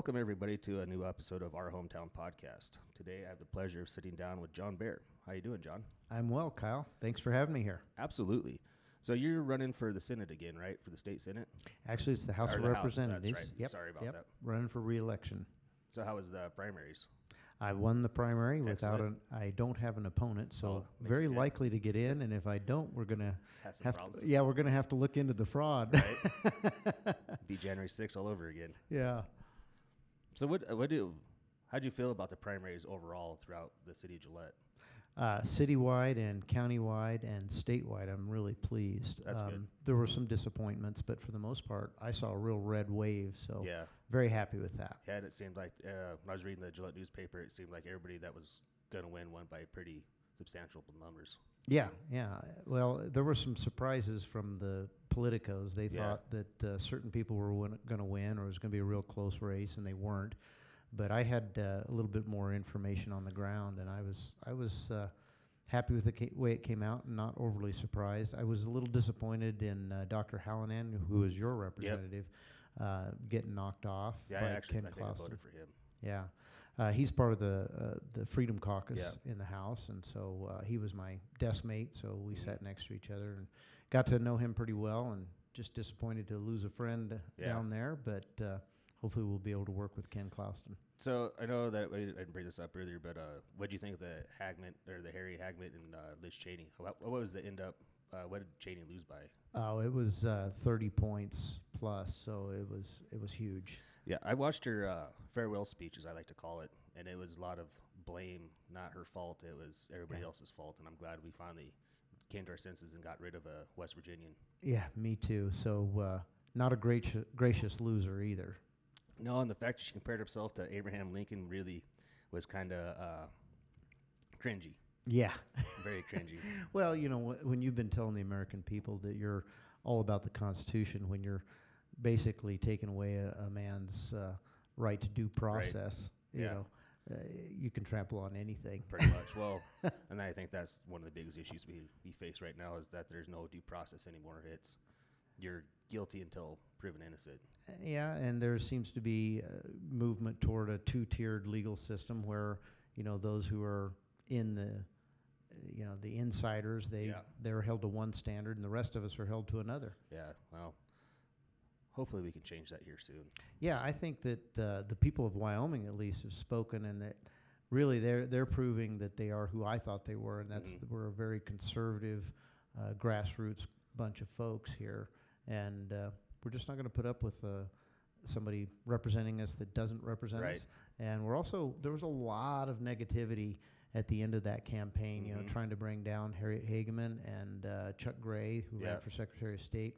welcome everybody to a new episode of our hometown podcast. Today, I have the pleasure of sitting down with John Bear. How you doing, John? I'm well, Kyle. Thanks for having me here. Absolutely. So you're running for the Senate again, right? For the state Senate. Actually, it's the House Or of the House, Representatives. that's right. Yep. Sorry about yep. that. Running for re-election. So how was the primaries? I won the primary without an. I don't have an opponent, so Oh, very likely to get in. And if I don't, we're gonna have. problems. To, yeah, we're gonna have to look into the fraud. Right. Be January 6th all over again. yeah. So what? What do? How'd you feel about the primaries overall throughout the city of Gillette? Uh, citywide and countywide and statewide, I'm really pleased. That's good. There were some disappointments, but for the most part, I saw a real red wave. So Yeah. very happy with that. Yeah, and it seemed like uh, when I was reading the Gillette newspaper, it seemed like everybody that was going to win won by pretty substantial numbers. Yeah, yeah. Well, there were some surprises from the politicos. They Yeah. thought that uh, certain people were win- going to win, or it was going to be a real close race, and they weren't. But I had uh, a little bit more information on the ground, and I was I was uh, happy with the ca- way it came out, and not overly surprised. I was a little disappointed in uh, Dr. Hallinan, who is your representative, uh, getting knocked off Yeah, by I actually Ken I think I Clouston. voted for him. Yeah. Uh, he's part of the uh, the Freedom Caucus Yeah. in the House, and so uh, he was my desk mate. So we Mhm. sat next to each other and got to know him pretty well. And just disappointed to lose a friend Yeah. down there, but uh, hopefully we'll be able to work with Ken Clouston. So I know that I didn't bring this up earlier, but uh, what do you think of the Hageman or the Harry Hageman and uh, Liz Cheney? What, what was the end up? Uh, what did Cheney lose by? Oh, it was uh, 30 points plus, so it was it was huge. Yeah, I watched her uh, farewell speech, as I like to call it, and it was a lot of blame, not her fault. It was everybody Yeah. else's fault, and I'm glad we finally came to our senses and got rid of a West Virginian. Yeah, me too. So uh, not a gracious gracious loser either. No, and the fact that she compared herself to Abraham Lincoln really was kind of uh, cringy, Yeah. very cringy. Well, you know, wh- when you've been telling the American people that you're all about the Constitution, when you're basically taking away a, a man's uh, right to due process, you Yeah. know, uh, you can trample on anything. pretty much. Well, and I think that's one of the biggest issues we, we face right now is that there's no due process anymore. It's you're guilty until proven innocent. Uh, Yeah, and there seems to be uh, movement toward a two-tiered legal system where you know those who are in the uh, you know the insiders they Yeah. they're held to one standard and the rest of us are held to another. Yeah, well, hopefully we can change that here soon. Yeah, I think that uh, the people of Wyoming, at least, have spoken, and that really they're they're proving that they are who I thought they were, and that's Mhm. we're a very conservative, uh, grassroots bunch of folks here, and uh, we're just not going to put up with uh, somebody representing us that doesn't represent Right. us. And we're also there was a lot of negativity at the end of that campaign, you know, Mhm. trying to bring down Harriet Hageman and uh, Chuck Gray, who Yeah. ran for Secretary of State.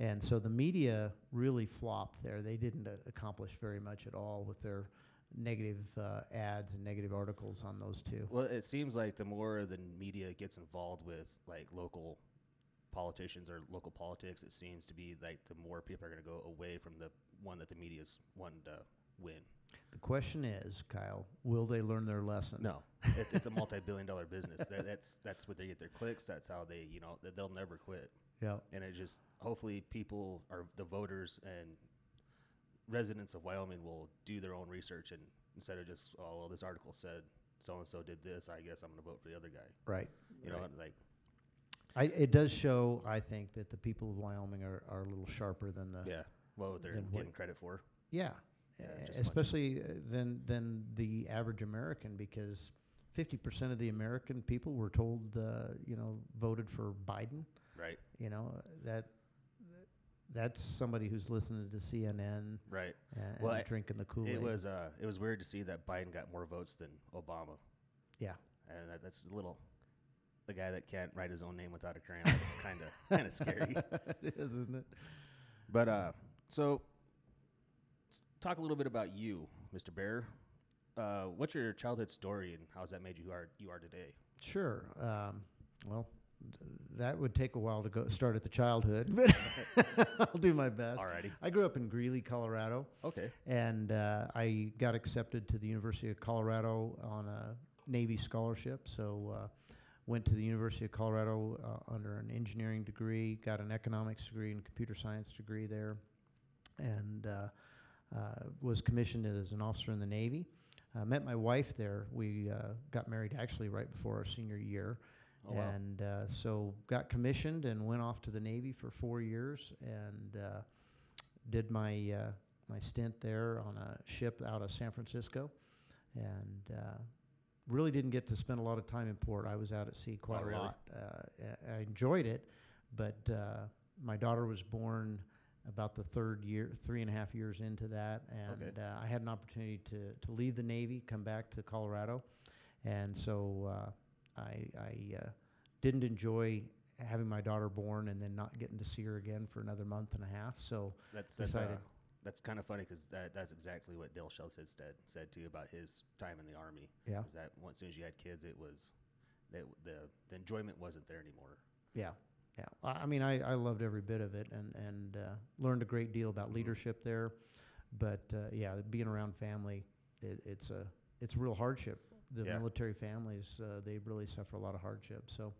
And so the media really flopped there. They didn't uh, accomplish very much at all with their negative uh, ads and negative articles on those two. Well, it seems like the more the media gets involved with like local politicians or local politics, it seems to be like the more people are going to go away from the one that the media's wanting to win. The question is, Kyle, will they learn their lesson? No, it, it's a multi-billion-dollar business. That- That's that's what they get their clicks. That's how they, you know, they'll never quit. Yeah. and it just hopefully people or the voters and residents of Wyoming will do their own research and instead of just oh well this article said so and so did this I guess I'm gonna vote for the other guy Right. you know right. and like I, it does show, I think, that the people of Wyoming are, are a little sharper than the. yeah well, they're Then what- getting credit for Yeah. Yeah, Uh, just a bunch of- especially uh, than than the average American, because fifty percent of the American people were told, uh, you know, voted for Biden. Right You know that that's somebody who's listening to CNN right and, Well, and I- drinking the Kool Aid. it was uh it was weird to see that Biden got more votes than Obama Yeah. and that, that's a little the guy that can't write his own name without a crayon it's kind of kind of scary it is, isn't it? But uh, so talk a little bit about you, Mr. Bear. Uh, what's your childhood story and how's that made you who are you are today? Sure. Um, well, that would take a while to go start at the childhood, but I'll do my best. Alrighty. I grew up in Greeley, Colorado. Okay. and uh, I got accepted to the University of Colorado on a Navy scholarship. So uh, went to the University of Colorado uh, under an engineering degree, got an economics degree and computer science degree there, and uh, uh, was commissioned as an officer in the Navy. Uh, met my wife there. We uh, got married actually right before our senior year. Oh, wow. and uh, so got commissioned and went off to the Navy for four years and uh, did my uh, my stint there on a ship out of San Francisco, and uh, really didn't get to spend a lot of time in port. I was out at sea quite Oh, a really? lot. Uh, I- enjoyed it, but uh, my daughter was born about the third year, three and a half years into that, and Okay. uh, I had an opportunity to to leave the Navy, come back to Colorado, and so uh, I, I uh, didn't enjoy having my daughter born and then not getting to see her again for another month and a half. So That's that's uh, that's kind of funny because that, that's exactly what Dale Schultz had said said too about his time in the army. yeah, Was that once as soon as you had kids, it was that the the enjoyment wasn't there anymore. yeah, yeah. I, I mean, I, I loved every bit of it and and uh, learned a great deal about leadership there. But uh, yeah, being around family, it, it's a it's a real hardship. The Yeah. military families, uh, they really suffer a lot of hardship. So.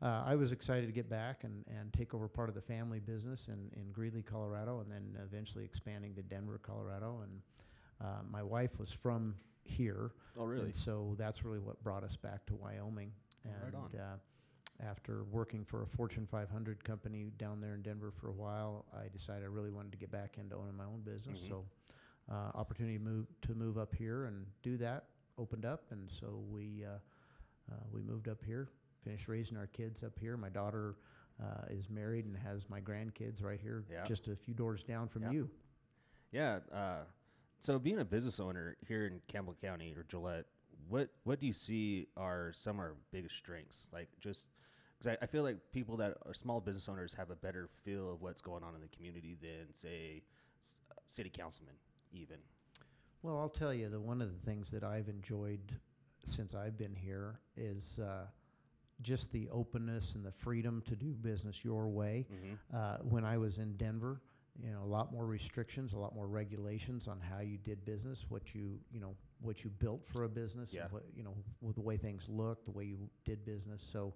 Uh, I was excited to get back and, and take over part of the family business in, in Greeley, Colorado, and then eventually expanding to Denver, Colorado. And uh, my wife was from here, Oh, really? And so that's really what brought us back to Wyoming. And right on. Uh, after working for a Fortune 500 company down there in Denver for a while, I decided I really wanted to get back into owning my own business. Mhm. So uh, opportunity to move to move up here and do that opened up, and so we uh, uh, we moved up here. Finished raising our kids up here. My daughter uh, is married and has my grandkids right here, Yeah. just a few doors down from Yeah. you. Yeah. Uh, so being a business owner here in Campbell County or Gillette, what what do you see are some of our biggest strengths? Like just because I, I feel like people that are small business owners have a better feel of what's going on in the community than say city councilmen even. Well, I'll tell you that one of the things that I've enjoyed since I've been here is uh, just the openness and the freedom to do business your way. Mm-hmm. Uh, when I was in Denver, you know, a lot more restrictions, a lot more regulations on how you did business, what you, you know, what you built for a business, Yeah. what, you know, with the way things looked, the way you did business. So,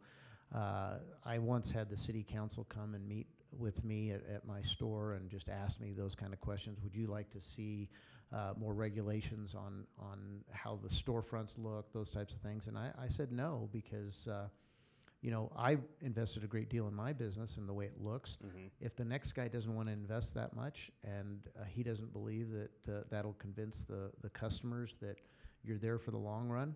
uh, I once had the city council come and meet with me at, at my store and just ask me those kind of questions. Would you like to see uh, more regulations on on how the storefronts look, those types of things? And I, I said no because. Uh, you know, I invested a great deal in my business and the way it looks. Mm-hmm. If the next guy doesn't want to invest that much and uh, he doesn't believe that uh, that'll convince the, the customers that you're there for the long run,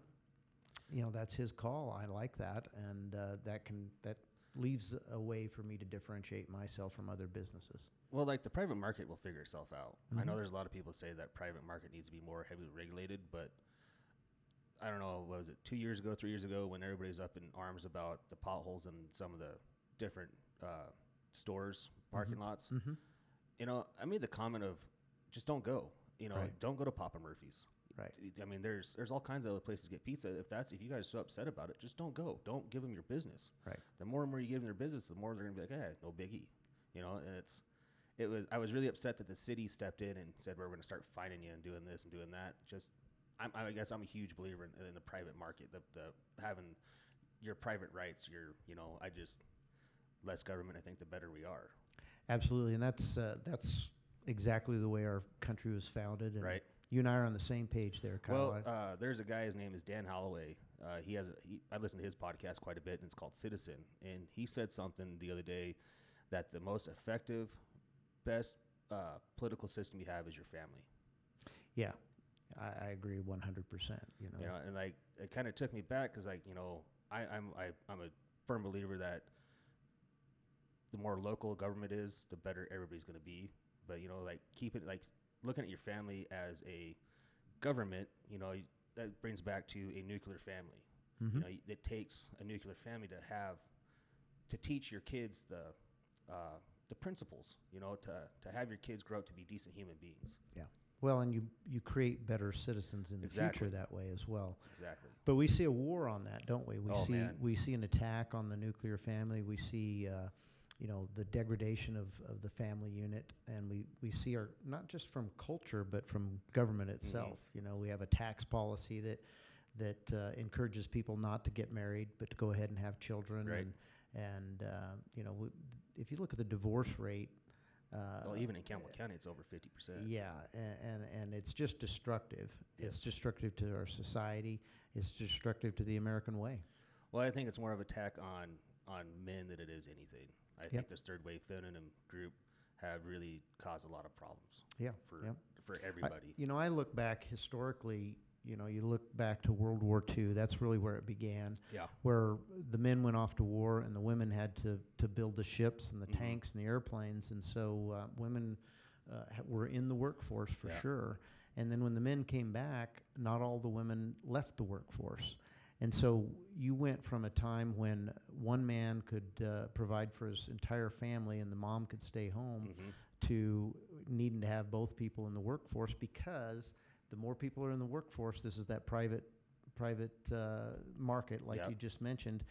you know, that's his call. I like that, and uh, that can that leaves a way for me to differentiate myself from other businesses. Well, like the private market will figure itself out. I know Mhm. there's a lot of people say that private market needs to be more heavily regulated, but I don't know. what Was it two years ago, three years ago, when everybody's up in arms about the potholes in some of the different uh, stores, parking lots? Mm-hmm. You know, I made the comment of just don't go. You know, Right. don't go to Papa Murphy's. Right. I mean, there's there's all kinds of other places to get pizza. If that's if you guys are so upset about it, just don't go. Don't give them your business. Right. The more and more you give them their business, the more they're gonna be like, "Hey, no biggie," you know. And it's it was I was really upset that the city stepped in and said we're gonna start fining you and doing this and doing that. Just I'm, I guess I'm a huge believer in, in the private market. The the having your private rights. Your you know I just less government. I think the better we are. Absolutely, and that's uh, that's exactly the way our country was founded. And Right. You and I are on the same page there, Kyle. Well, uh, there's a guy. His name is Dan Holloway. Uh, he has. A, he, I listen to his podcast quite a bit, and it's called Citizen. And he said something the other day that the most effective, best uh, political system you have is your family. yeah, I, I agree 100. percent You know. You know, and like it kind of took me back because, like, you know, I, I'm I, I'm a firm believer that the more local government is, the better everybody's going to be. But you know, like keep it like looking at your family as a government. You know, that brings back to a nuclear family. Mhm. You know, it takes a nuclear family to have to teach your kids the uh, the principles. You know, to to have your kids grow up to be decent human beings. Yeah. Well, and you you create better citizens in the Exactly. future that way as well. Exactly. But we see a war on that, don't we? We Oh, see man. we see an attack on the nuclear family. We see uh, you know the degradation of, of the family unit, and we, we see our not just from culture but from government Mm-hmm. itself. You know, we have a tax policy that that uh, encourages people not to get married but to go ahead and have children. Right. And and uh, you know, w- if you look at the divorce rate. Uh, well, even in Campbell County, it's over fifty percent. yeah, and, and and it's just destructive. It's destructive to our society. It's destructive to the American way. Well, I think it's more of attack on on men than it is anything. I Yep. think this third wave feminism group have really caused a lot of problems Yeah, for yeah. for I- everybody. you know, I look back historically. You know, you look back to World War II. That's really where it began. yeah, where the men went off to war and the women had to, to build the ships and the Mhm. tanks and the airplanes. And so uh, women uh, were in the workforce for Yeah. sure. And then when the men came back, not all the women left the workforce. And so you went from a time when one man could uh, provide for his entire family and the mom could stay home hmm to needing to have both people in the workforce because the more people are in the workforce, this is that private private uh, market, like Yep. you just mentioned,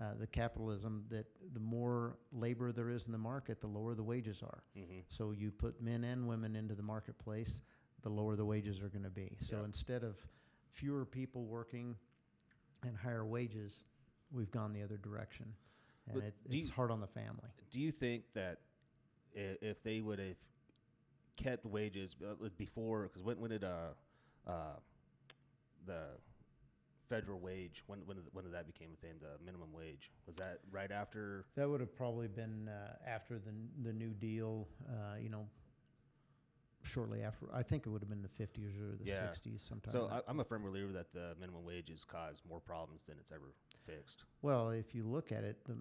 uh, the capitalism. That the more labor there is in the market, the lower the wages are. hmm So you put men and women into the marketplace, the lower the wages are going to be. So Yep. instead of fewer people working and higher wages, we've gone the other direction, and it, it's you- hard on the family. Do you think that if they would have kept wages uh, before, because when when did uh, uh, the federal wage when when did, when did that became a thing? The minimum wage was that right after? That would have probably been uh, after the the New Deal. Uh, you know, shortly after. I think it would have been the fifties or the Yeah. sixties sometime. So I, I'm a firm believer that the minimum wage has caused more problems than it's ever fixed. well, if you look at it, the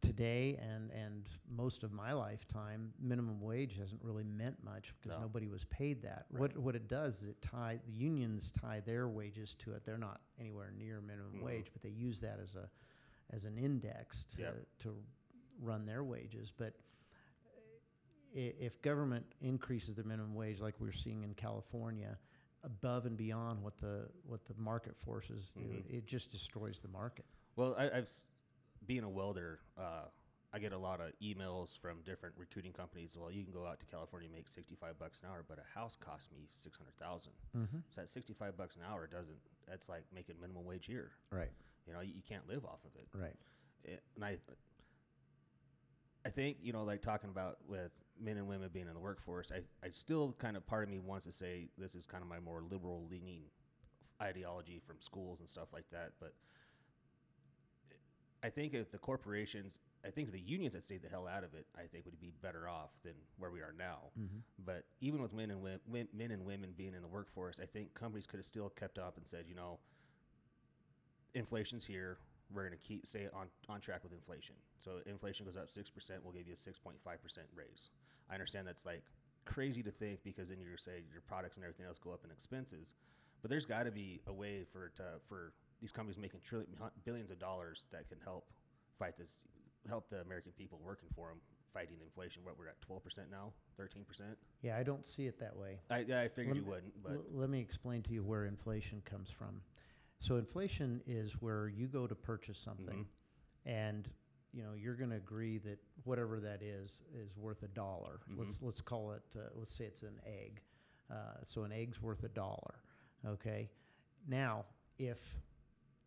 today and and most of my lifetime, minimum wage hasn't really meant much because No. nobody was paid that. What what it does is it tie the unions tie their wages to it. They're not anywhere near minimum Mhm. wage, but they use that as a as an index to Yep. to run their wages. But if government increases the minimum wage like we're seeing in California above and beyond what the what the market forces do, Mhm. it just destroys the market. Well, I, I've being a welder, uh, I get a lot of emails from different recruiting companies. Well, you can go out to California and make sixty-five bucks an hour, but a house costs me six hundred thousand. Mm-hmm. So that sixty-five bucks an hour doesn't. That's like making minimum wage here. Right. You know, you, you can't live off of it. Right. it, and I, I think you know, like talking about with men and women being in the workforce, I, I still kind of part of me wants to say this is kind of my more liberal leaning ideology from schools and stuff like that. But I think if the corporations, I think the unions that stayed the hell out of it, I think would be better off than where we are now. Mm-hmm. But even with men and wo- wi- men and women being in the workforce, I think companies could have still kept up and said, you know, inflation's here. We're going to keep stay on on track with inflation. So inflation goes up six percent, we'll give you a six point five percent raise. I understand that's like crazy to think because then you're say your products and everything else go up in expenses, but there's got to be a way for to, for these companies making trillion, billions of dollars that can help fight this, help the American people working for them fighting inflation. What we're at twelve percent now, thirteen percent. Yeah, I don't see it that way. I, I figured Lem- you wouldn't, but L- let me explain to you where inflation comes from. So inflation is where you go to purchase something, Mhm. and you know you're going to agree that whatever that is is worth a dollar. Mhm. Let's let's call it. Uh, let's say it's an egg. Uh, so an egg's worth a dollar. Okay. Now, if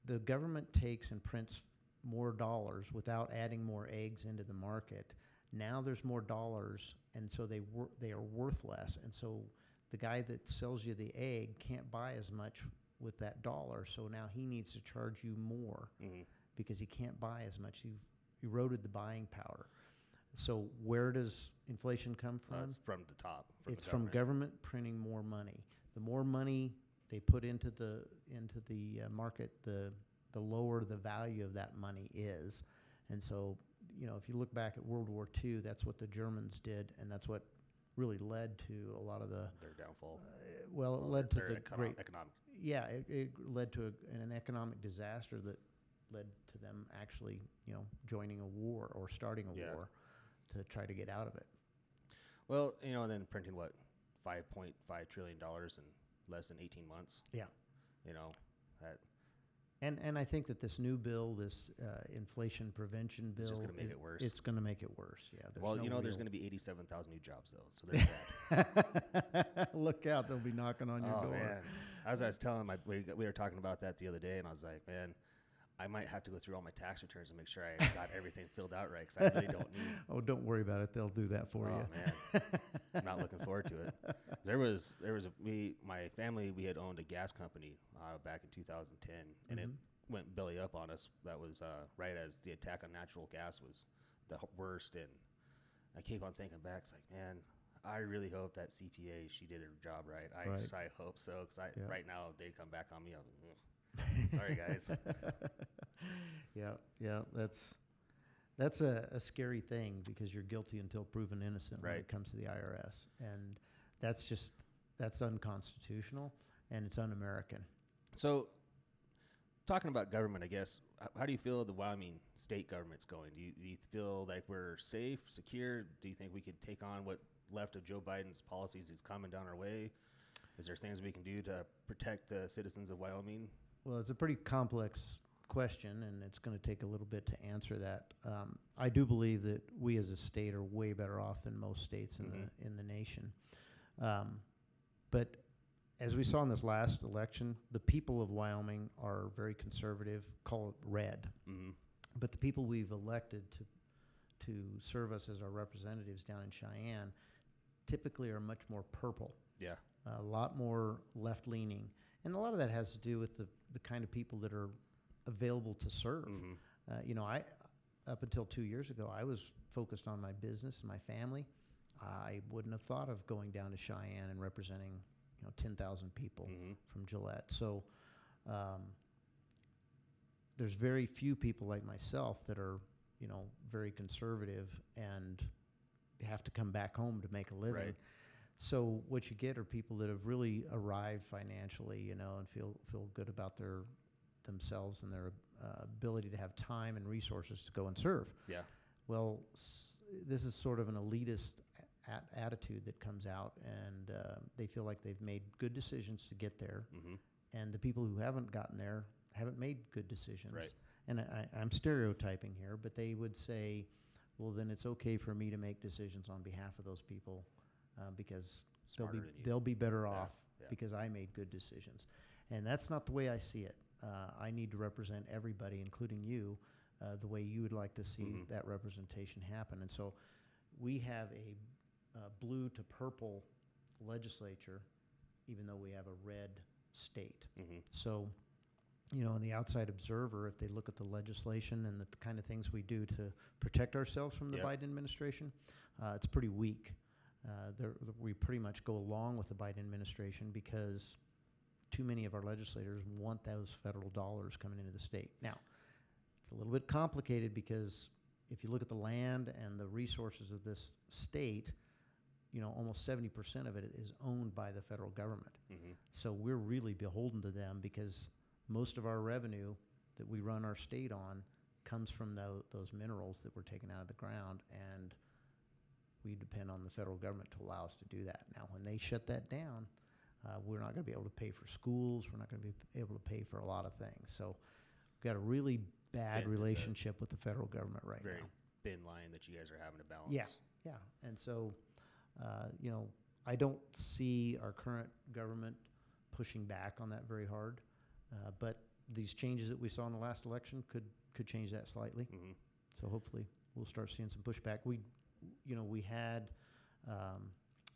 the government takes and prints more dollars without adding more eggs into the market, now there's more dollars, and so they wor- they are worth less, and so the guy that sells you the egg can't buy as much with that dollar, so now he needs to charge you more mhm. because he can't buy as much. You've eroded the buying power. So where does inflation come Uh, from? it's from the top. From it's the from government. government printing more money. The more money they put into the into the uh, market, the the lower the value of that money is. And so, you know, if you look back at World War II, that's what the Germans did, and that's what really led to a lot of the. their downfall. Uh, well, it Well, led to the great. economic. Yeah, it, it led to a, an economic disaster that led to them actually, you know, joining a war or starting a Yeah. war to try to get out of it. Well, you know, and then printing what five point five trillion dollars in less than eighteen months. Yeah. You know, that And and I think that this new bill, this uh, inflation prevention bill, It's gonna make it worse. It's going to make it worse. Yeah. There's well, no you know, there's going to be eighty-seven thousand new jobs though, so there's that. Look out! They'll be knocking on your oh door. man, as I was telling my, we, we were talking about that the other day, and I was like, man, I might have to go through all my tax returns and make sure I got everything filled out right because I really don't need. Oh, don't worry about it. They'll do that for oh you. man, I'm not looking forward to it. There was there was a we my family we had owned a gas company uh, back in 2010 and it Mhm. went belly up on us. That was uh, right as the attack on natural gas was the worst, and I keep on thinking back. It's like, man, I really hope that CPA she did her job right. I Right. I hope so because I Yeah. right now if they come back on me. I'm, Sorry, guys. yeah, yeah, that's that's a, a scary thing because you're guilty until proven innocent when Right. it comes to the IRS, and that's just that's unconstitutional and it's un-American. So, talking about government, I guess, how do you feel the Wyoming state government's going? Do you, do you feel like we're safe, secure? Do you think we could take on what left of Joe Biden's policies is coming down our way? Is there things we can do to protect the citizens of Wyoming? Well, it's a pretty complex question, and it's going to take a little bit to answer that. Um, I do believe that we as a state are way better off than most states in Mhm. the in the nation. Um, but as we saw in this last election, the people of Wyoming are very conservative, call it red. Mm-hmm. But the people we've elected to to serve us as our representatives down in Cheyenne typically are much more purple Yeah. a lot more left leaning. And a lot of that has to do with the, the kind of people that are available to serve. Mm-hmm. Uh, you know, I up until two years ago, I was focused on my business and my family. I wouldn't have thought of going down to Cheyenne and representing, you know, 10,000 people Mm-hmm. from Gillette. So um, there's very few people like myself that are, you know, very conservative and have to come back home to make a living. Right. So what you get are people that have really arrived financially, you know, and feel feel good about their themselves and their uh, ability to have time and resources to go and serve. Yeah. Well, s- this is sort of an elitist a- attitude that comes out, and uh, they feel like they've made good decisions to get there, Mm-hmm. and the people who haven't gotten there haven't made good decisions. Right. And I, I'm stereotyping here, but they would say, well, then it's okay for me to make decisions on behalf of those people uh, because they'll Smarter be you. they'll be better Yeah, off yeah. because I made good decisions, and that's not the way I see it. Uh, I need to represent everybody, including you, uh, the way you would like to see Mhm. that representation happen. And so, we have a uh, blue to purple legislature, even though we have a red state. Mm-hmm. So, you know, in the outside observer, if they look at the legislation and the kind of things we do to protect ourselves from the Yep. Biden administration, uh, it's pretty weak. Uh, there, we pretty much go along with the Biden administration because too many of our legislators want those federal dollars coming into the state. Now, it's a little bit complicated because if you look at the land and the resources of this state, you know, almost 70% of it is owned by the federal government. Mm-hmm. So we're really beholden to them because most of our revenue that we run our state on comes from tho- those minerals that we're taking out of the ground, and we depend on the federal government to allow us to do that. Now, when they shut that down, uh, we're not going to be able to pay for schools. We're not going to be able to pay for a lot of things. So we've got a really bad it's a relationship with the federal government right Very now. thin line that you guys are having to balance. Yeah. Yeah, and so, uh, you know, I don't see our current government pushing back on that very hard. Uh, but these changes that we saw in the last election could could change that slightly. Mm-hmm. So hopefully, we'll start seeing some pushback. We, you know, we had um,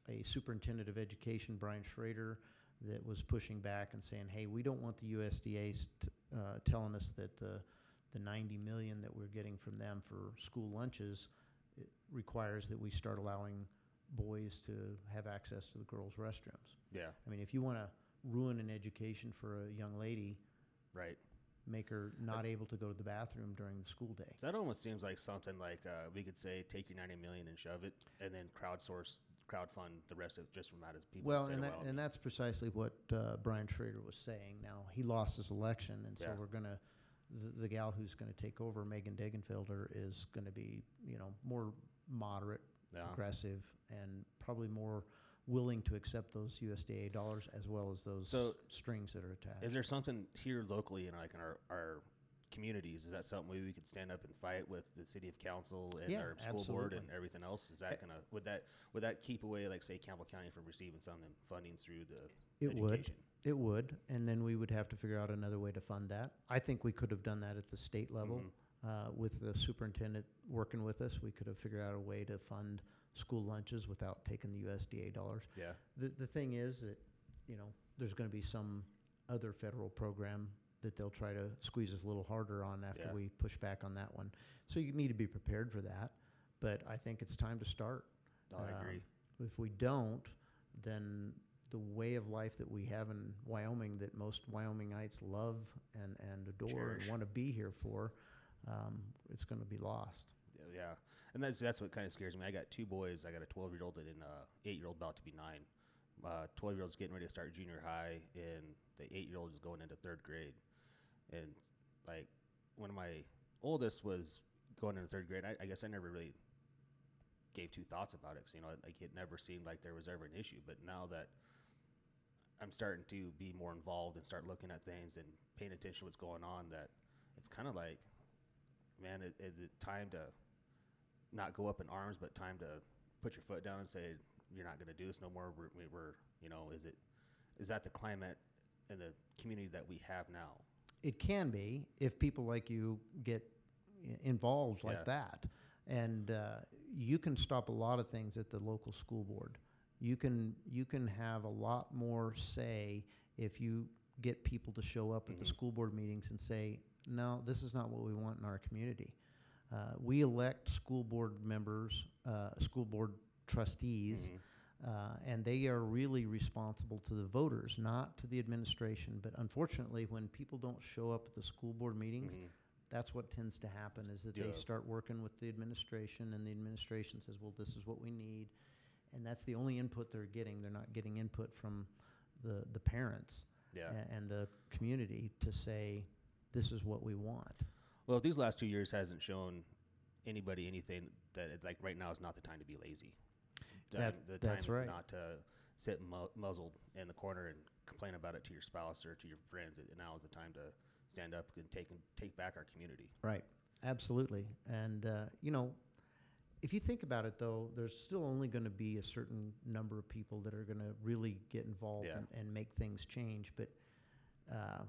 a superintendent of education, Brian Schroeder, that was pushing back and saying, "Hey, we don't want the USDA st- uh, telling us that the the 90 million that we're getting from them for school lunches it requires that we start allowing boys to have access to the girls' restrooms. Yeah. I mean, if you want to ruin an education for a young lady, Right. make her not able to go to the bathroom during the school day. So that almost seems like something like uh, we could say, take your ninety million and shove it, and then crowdsource, crowdfund the rest of just from out of people. Well, and that, and that's precisely what uh, Brian Schroeder was saying. Now he lost his election, and so Yeah. we're gonna the, the gal who's going to take over, Megan Degenfelder, is going to be you know more moderate, yeah. progressive, and probably more willing to accept those USDA dollars as well as those So, strings that are attached. Is there something here locally in like in our, our communities? Is that something we, we could stand up and fight with the city of council and Yeah, our school board and absolutely. everything else? Is that gonna would that would that keep away like say Campbell County from receiving some of them funding through the It would. It would, and then we would have to figure out another way to fund that. I think we could have done that at the state level. Mhm. Uh, with the superintendent working with us, we could have figured out a way to fund school lunches without taking the USDA dollars. Yeah. The, the thing is that, you know, there's gonna be some other federal program that they'll try to squeeze us a little harder on after Yeah. we push back on that one. So you need to be prepared for that, but I think it's time to start. No, I Um, agree. If we don't, then the way of life that we have in Wyoming that most Wyomingites love and, and adore Cherish. and want to be here for, um, it's going to be lost. Yeah, and that's that's what kind of scares me. I got two boys. I got a 12 year old and an uh, eight year old about to be nine. Uh, 12 year old's getting ready to start junior high, and the eight year old is going into third grade. And like when my oldest was going into third grade, I, I guess I never really gave two thoughts about it. 'cause, you know, like it never seemed like there was ever an issue. But now that I'm starting to be more involved and start looking at things and paying attention to what's going on, that it's kind of like, man, it, is it time to not go up in arms, but time to put your foot down and say you're not going to do this no more. We're, we- we're, you know, is it is that the climate and the community that we have now? It can be if people like you get involved like Yeah. that. And uh, you can stop a lot of things at the local school board. You can you can have a lot more say if you get people to show up at the Mhm. school board meetings and say, "No, this is not what we want in our community." Uh, we elect school board members, uh, school board trustees, Mhm. uh, and they are really responsible to the voters, not to the administration. But unfortunately, when people don't show up at the school board meetings, Mhm. that's what tends to happen is that they start working with the administration, and the administration says, "Well, this is what we need," and that's the only input they're getting. They're not getting input from the the parents Yeah. a- and the community to say, "This is what we want." Well, if these last two years hasn't shown anybody anything, that it's like right now is not the time to be lazy. That- the that's time right. is not to sit mu- muzzled in the corner and complain about it to your spouse or to your friends. It, now is the time to stand up and take and take back our community. Right. Absolutely. And, uh, you know, if you think about it, though, there's still only going to be a certain number of people that are going to really get involved Yeah. and, and make things change. But uh,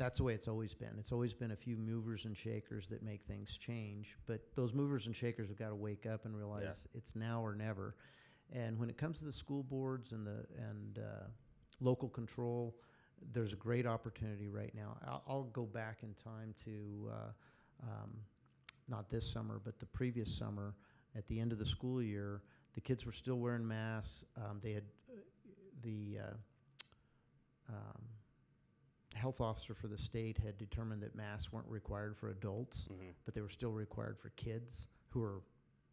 that's the way it's always been. It's always been a few movers and shakers that make things change. But those movers and shakers have got to wake up and realize it's now or never. And when it comes to the school boards and the and uh, local control, there's a great opportunity right now. I'll, I'll go back in time to uh, um, not this summer, but the previous summer. At the end of the school year, the kids were still wearing masks. Um, they had uh, the uh, um, health officer for the state had determined that masks weren't required for adults, Mm-hmm. but they were still required for kids who are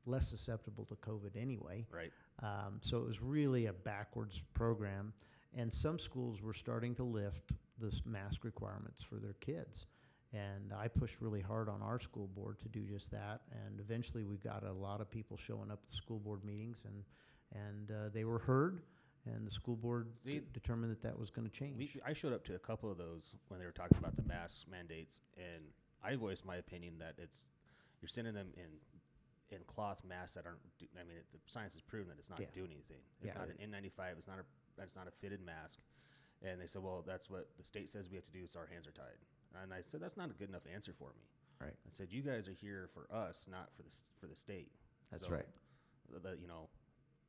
less susceptible to COVID anyway. Right. Um, so it was really a backwards program, and some schools were starting to lift the mask requirements for their kids. And I pushed really hard on our school board to do just that. And eventually, we got a lot of people showing up at the school board meetings, and and uh, they were heard. And the school board See, determined that that was going to change. We, I showed up to a couple of those when they were talking about the mask mandates, and I voiced my opinion that it's you're sending them in in cloth masks that aren't. Do, I mean, it, the science has proven that it's not Yeah. doing anything. It's Yeah, not an N95. It's not a. It's not a fitted mask. And they said, well, that's what the state says we have to do, so our hands are tied. And I said, that's not a good enough answer for me. Right. I said, you guys are here for us, not for the s- for the state. That's So, right. The, the- you know,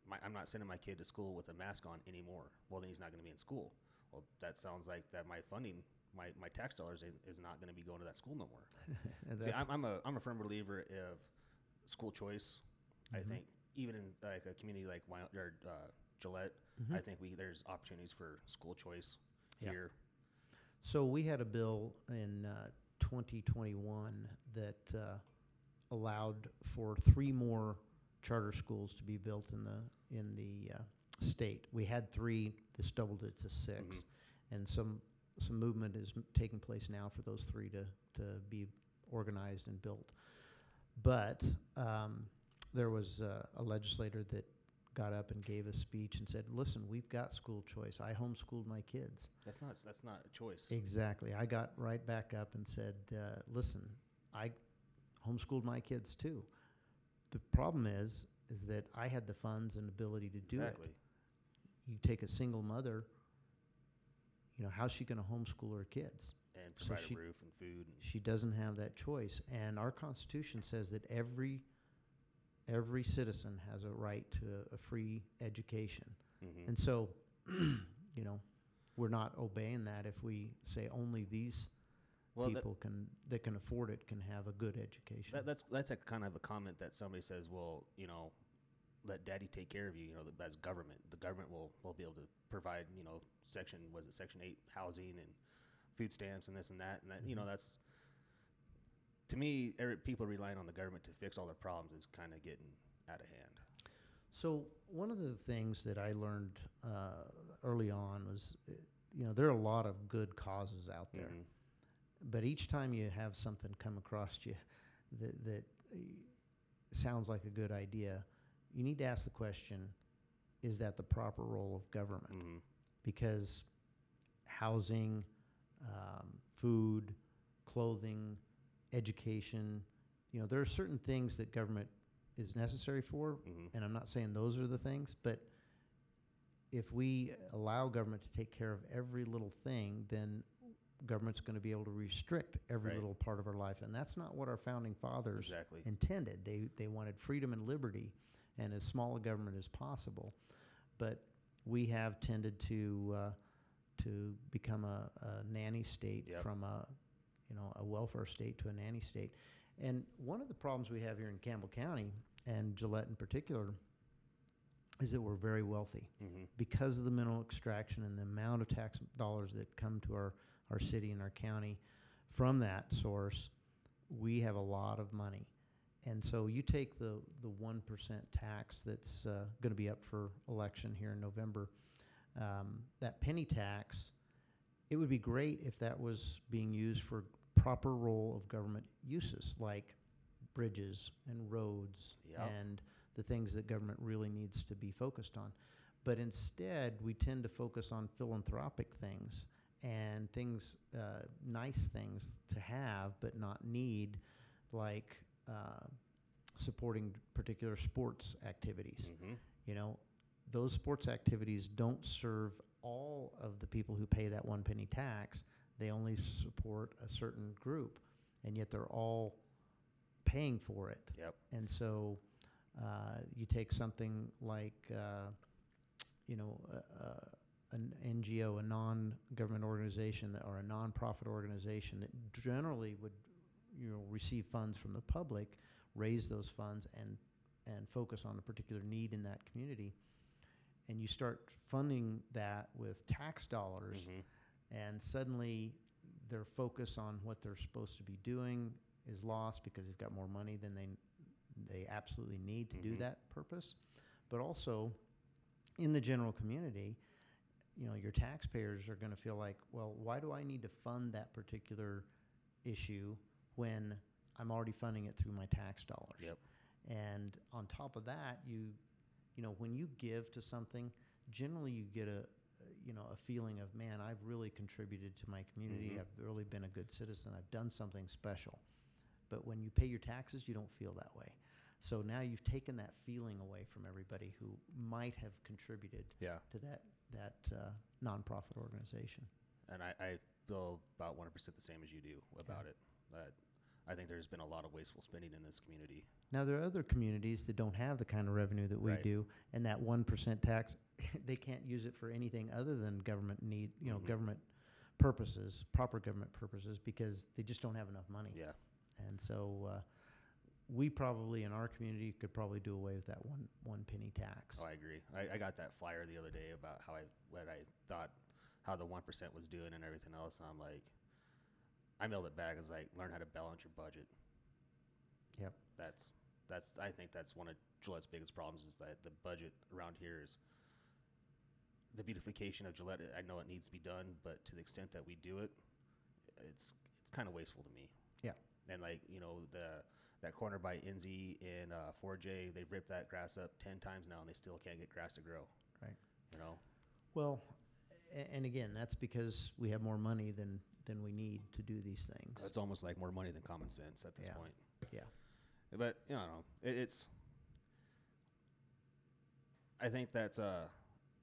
my, I'm not sending my kid to school with a mask on anymore. Well, then he's not going to be in school. Well, that sounds like that my funding, my, my tax dollars is, is not going to be going to that school no more. See, I'm, I'm a I'm a firm believer of school choice. I Mhm. think even in like a community like Wyoming or uh, Gillette, Mhm. I think we there's opportunities for school choice Yeah. here. So we had a bill in uh, 2021 that uh, allowed for three more charter schools to be built in the in the uh, state. We had three. This doubled it to 6 and some some movement is m- taking place now for those three to to be organized and built. But um, there was uh, a legislator that got up and gave a speech and said, "Listen, we've got school choice. I homeschooled my kids." That's not that's not a choice. Exactly. I got right back up and said, uh, "Listen, I homeschooled my kids too. The problem is, is that I had the funds and ability to do exactly. it. You take a single mother, you know, how's she going to homeschool her kids? and So provide she- a roof and food. And, She doesn't have that choice. And our Constitution says that every every citizen has a right to a, free education. Mhm. And so, you know, we're not obeying that if we say only these well, that, people can that can afford it can have a good education. that, that's that's a kind of a comment that somebody says, well, you know, let daddy take care of you. You know, that's government. The government will will be able to provide, you know, section was it section eight housing and food stamps and this and that and that. You know, Mhm. that's to me, every, people relying on the government to fix all their problems is kind of getting out of hand. So one of the things that I learned uh, early on was, uh, you know, there are a lot of good causes out there, Mhm. But each time you have something come across you that that sounds like a good idea, you need to ask the question: Is that the proper role of government? Mhm. Because housing, um, food, clothing, education, you know, there are certain things that government is necessary for, Mhm. and I'm not saying those are the things, but if we allow government to take care of every little thing, then government's going to be able to restrict every Right. little part of our life, and that's not what our founding fathers Exactly. intended. They they wanted freedom and liberty, and as small a government as possible. But we have tended to uh, to become a, a nanny state Yep. from a you know a welfare state to a nanny state. And one of the problems we have here in Campbell County and Gillette in particular is that we're very wealthy hmm because of the mineral extraction and the amount of tax dollars that come to our, our city and our county from that source, we have a lot of money. And so you take the, the 1% tax that's uh, going to be up for election here in November, um, that penny tax, it would be great if that was being used for proper role of government uses like bridges and roads Yep. and the things that government really needs to be focused on. But instead, we tend to focus on philanthropic things and things, uh, nice things to have but not need, like uh, supporting particular sports activities. hmm You know, those sports activities don't serve all of the people who pay that one penny tax. They only support a certain group, and yet they're all paying for it. Yep. And so uh, you take something like, uh, you know, uh, an NGO, a non-government organization that, or a nonprofit organization that generally would, you know, receive funds from the public, raise those funds and and focus on a particular need in that community. And you start funding that with tax dollars hmm and suddenly their focus on what they're supposed to be doing is lost because they've got more money than they they absolutely need to do Mhm. that purpose. But also in the general community, you know, your taxpayers are going to feel like, well, why do I need to fund that particular issue when I'm already funding it through my tax dollars? Yep. And on top of that, you, you know, when you give to something, generally you get a, you know, a feeling of, man, I've really contributed to my community. Mhm. I've really been a good citizen. I've done something special. But when you pay your taxes, you don't feel that way. So now you've taken that feeling away from everybody who might have contributed Yeah. to that that uh, nonprofit organization. And I, I feel about 100% the same as you do about it. That I think there's been a lot of wasteful spending in this community. Now there are other communities that don't have the kind of revenue that we Right. do, and that one percent tax, they can't use it for anything other than government need, you know, Mhm. government purposes, proper government purposes, because they just don't have enough money. Yeah. And so uh, we probably in our community could probably do away with that one one penny tax. Oh, I agree. I, I got that flyer the other day about how I what I thought how the one percent was doing and everything else, and I'm like, I mailed it back. It's like learn how to balance your budget. Yep. That's that's I think that's one of Gillette's biggest problems is that the budget around here is the beautification of Gillette. I know it needs to be done, but to the extent that we do it, it's it's kind of wasteful to me. Yeah. And like you know the that corner by Enzi and uh, 4J, they've ripped that grass up ten times now, and they still can't get grass to grow. Right. You know. Well, and again, that's because we have more money than than we need to do these things. It's almost like more money than common sense at this Yeah. point. Yeah. But you know, it, it's. I think that's uh,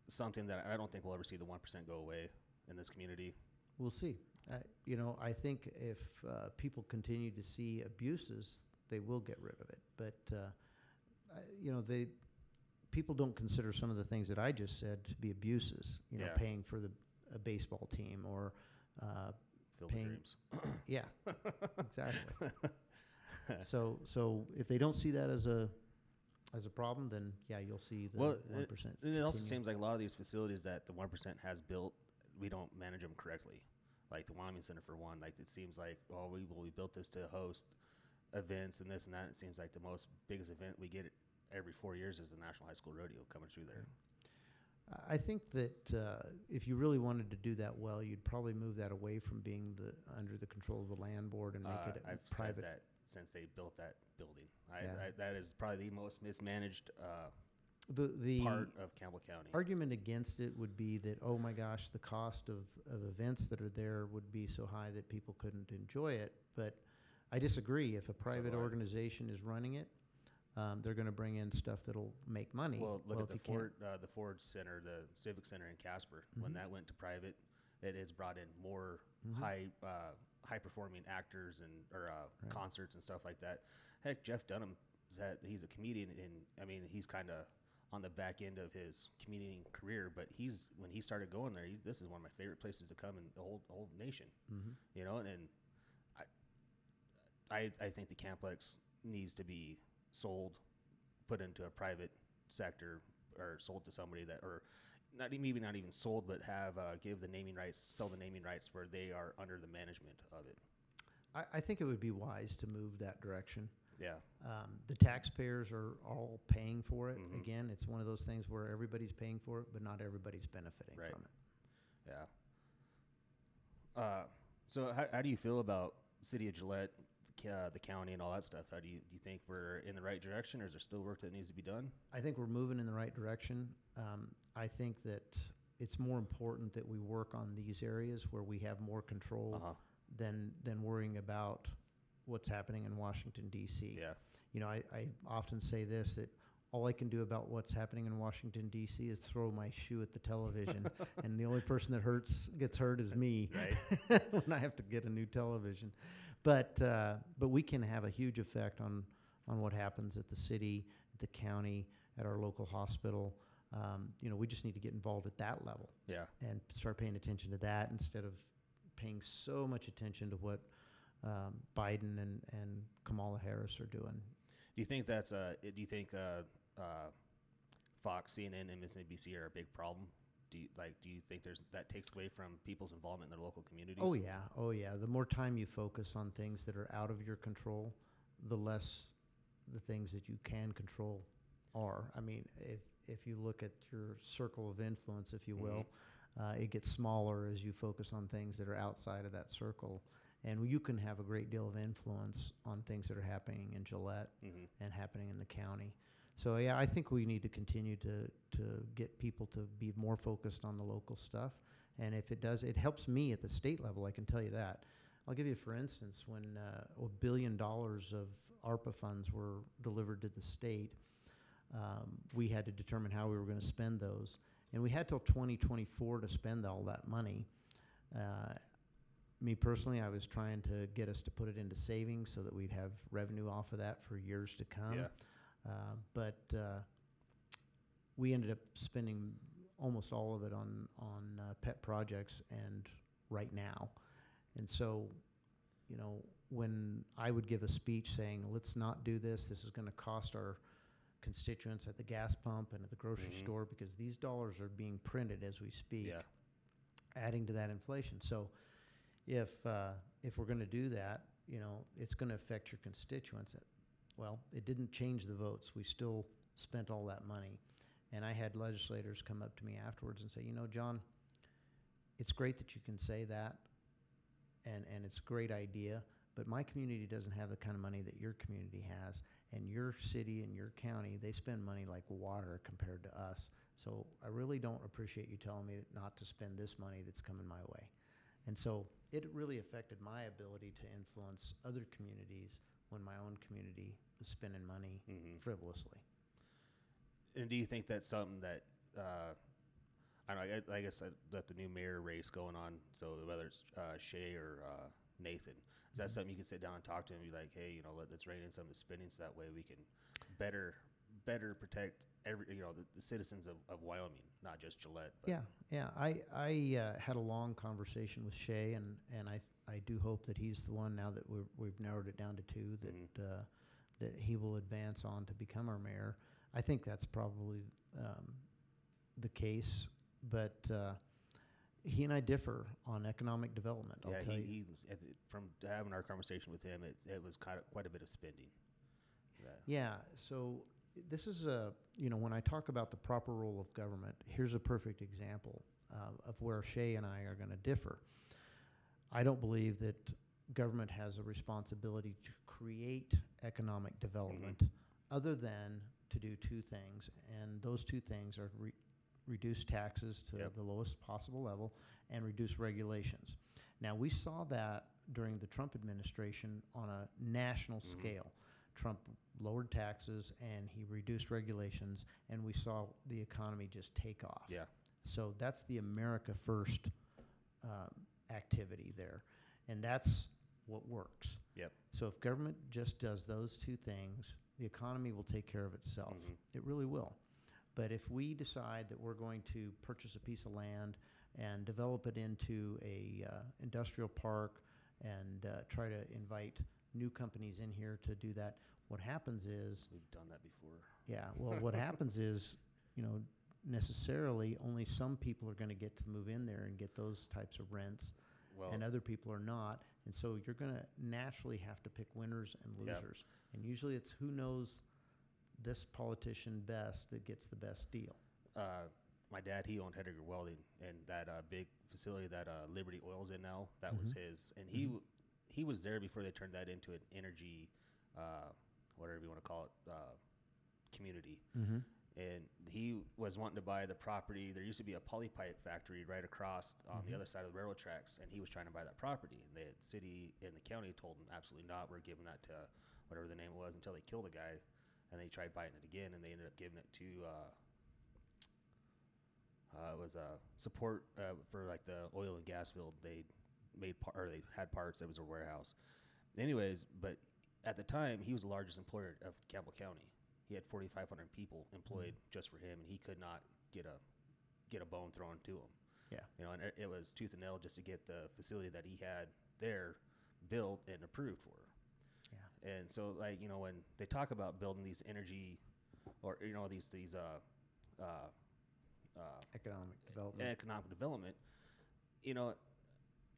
something that I don't think we'll ever see the one percent go away. in this community? We'll see. Uh, you know, I think if uh, people continue to see abuses, they will get rid of it. But uh, I, you know, they people don't consider some of the things that I just said to be abuses. You know, Yeah. paying for the a baseball team or uh, Field Paying- dreams. yeah, exactly. so so if they don't see that as a as a problem, then yeah, you'll see the Well, one percent. And it also seems like a lot of these facilities that the one percent has built, we don't manage them correctly. Like the Wyoming Center for one, like it seems like oh we well, we built this to host events and this and that. It seems like the most biggest event we get every four years is the National High School Rodeo coming through there. I think that uh, if you really wanted to do that well, you'd probably move that away from being the under the control of the land board and make Uh, it a I've private. said that since they built that building. I, Yeah. I, that is probably the most mismanaged uh, The the part of Campbell County. argument against it would be that oh my gosh, the cost of, of events that are there would be so high that people couldn't enjoy it. But I disagree. If a private organization is running it, um, they're going to bring in stuff that'll make money. Well, look if at the Ford, uh, the Ford Center, the Civic Center in Casper. When Mhm. that went to private, it has brought in more Mhm. high uh, high performing actors and or uh, Right. concerts and stuff like that. Heck, Jeff Dunham, he's a comedian, and I mean he's kind of on the back end of his comedian career. But he's when he started going there, he, this is one of my favorite places to come in the whole whole nation. Mhm. You know, and I I I think the Camplex needs to be sold, put into a private sector, or sold to somebody that, or not maybe not even sold, but have uh, give the naming rights, sell the naming rights where they are under the management of it. I, I think it would be wise to move that direction. Yeah, Um, the taxpayers are all paying for it. Mhm. Again, it's one of those things where everybody's paying for it, but not everybody's benefiting Right. from it. yeah. Uh, so how, how do you feel about city of Gillette, the the county, and all that stuff? How do you do you think we're in the right direction, or is there still work that needs to be done? I think we're moving in the right direction. Um, I think that it's more important that we work on these areas where we have more control Uh huh. than than worrying about what's happening in Washington D.C. Yeah. You know, I, I often say this that all I can do about what's happening in Washington D.C. is throw my shoe at the television, and the only person that hurts gets hurt is me Right. when I have to get a new television. But uh, but we can have a huge effect on on what happens at the city, at the county, at our local hospital. Um, you know, we just need to get involved at that level Yeah. and start paying attention to that instead of paying so much attention to what um, Biden and, and Kamala Harris are doing. Do you think that's uh? Do you think uh, uh, Fox, CNN, and MSNBC are a big problem? Do you like? Do you think there's that takes away from people's involvement in their local communities? Oh yeah, oh yeah. The more time you focus on things that are out of your control, the less the things that you can control are. I mean, if if you look at your circle of influence, if you will, uh, it gets smaller as you focus on things that are outside of that circle, and you can have a great deal of influence on things that are happening in Gillette hmm and happening in the county. So yeah, I think we need to continue to to get people to be more focused on the local stuff. And if it does, it helps me at the state level. I can tell you that. I'll give you for instance when uh, a billion dollars of ARPA funds were delivered to the state. Um, we had to determine how we were going to spend those, and we had till 2024 to spend all that money. Uh, me personally, I was trying to get us to put it into savings so that we'd have revenue off of that for years to come. Yeah. Uh, but uh, we ended up spending almost all of it on on uh, pet projects and right now, and so, you know, when I would give a speech saying, "Let's not do this. This is going to cost our constituents at the gas pump and at the grocery Mhm. store because these dollars are being printed as we speak." Yeah. adding to that inflation. So if uh, if we're going to do that, you know, it's going to affect your constituents. Well, it didn't change the votes. We still spent all that money. And I had legislators come up to me afterwards and say, you know, John, it's great that you can say that, and and it's a great idea. But my community doesn't have the kind of money that your community has, and your city and your county they spend money like water compared to us. So I really don't appreciate you telling me not to spend this money that's coming my way. And so it really affected my ability to influence other communities when my own community was spending money hmm frivolously. And do you think that's something that uh, I don't know, I, I guess I, that the new mayor race going on. So whether it's uh, Shay or uh, Nathan, is that Mhm. something you can sit down and talk to him and be like, hey, you know, let, let's rein in some of the spending so that way we can better better protect every you know the, the citizens of, of Wyoming, not just Gillette. But Yeah, yeah. I I uh, had a long conversation with Shay, and and I I do hope that he's the one now that we're, we've narrowed it down to two that Mhm. uh, that he will advance on to become our mayor. I think that's probably um, the case, but uh, he and I differ on economic development. I'll yeah, tell he, you. he at the- from having our conversation with him, it it was kind of quite a bit of spending. Yeah. Yeah, so this is a, you know, when I talk about the proper role of government, here's a perfect example uh, of where Shay and I are going to differ. I don't believe that government has a responsibility to create economic development other than to do two things, and those two things are re- reduce taxes to Yep. the lowest possible level and reduce regulations. Now, we saw that during the Trump administration on a national Mhm. scale. Trump lowered taxes and he reduced regulations, and we saw the economy just take off. Yeah. So that's the America First um, activity there, and that's what works. Yep. So if government just does those two things, the economy will take care of itself. Mhm. It really will. But if we decide that we're going to purchase a piece of land and develop it into a uh, industrial park and uh, try to invite new companies in here to do that, what happens is We've done that before. yeah, well, what happens is, you know, necessarily only some people are going to get to move in there and get those types of rents, Well, and other people are not. And so you're going to naturally have to pick winners and Yep. losers. And usually it's who knows this politician best that gets the best deal. uh, my dad he owned Heidegger Welding, and that uh, big facility that uh, Liberty Oil's in now that was Mhm. his, and he Mhm. he was there before they turned that into an energy, uh, whatever you want to call it, uh, community. Mm-hmm. And he was wanting to buy the property. There used to be a polypipe factory right across on Mhm. the other side of the railroad tracks, and he was trying to buy that property. And the city and the county told him absolutely not. We're giving that to whatever the name was until they killed the guy, and they tried buying it again, and they ended up giving it to. Uh, uh, it was a support uh, for like the oil and gas field. They made par- or they had parts. It was a warehouse. Anyways, but at the time he was the largest employer of Campbell County. He had 4,500 people employed just for him, and he could not get a get a bone thrown to him. Yeah. you know, and it, it was tooth and nail just to get the facility that he had there built and approved for. Yeah. And so, like you know, when they talk about building these energy, or you know, these these uh, uh, uh, Economic development. economic development, you know,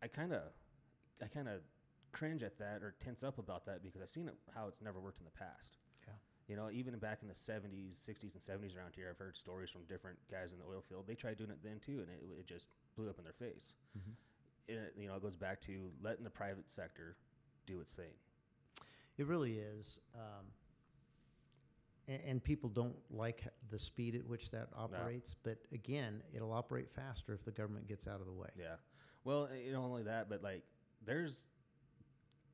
I kind of, I kind of cringe at that or tense up about that because I've seen it, how it's never worked in the past. You know, even back in the 70s, 60s, and 70s around here, I've heard stories from different guys in the oil field. They tried doing it then too, and it, it just blew up in their face. Mhm. And it, you know, it goes back to letting the private sector do its thing. It really is. Um, and, and people don't like the speed at which that operates. But again, it'll operate faster if the government gets out of the way. Yeah. Well, you know, only that, but like, there's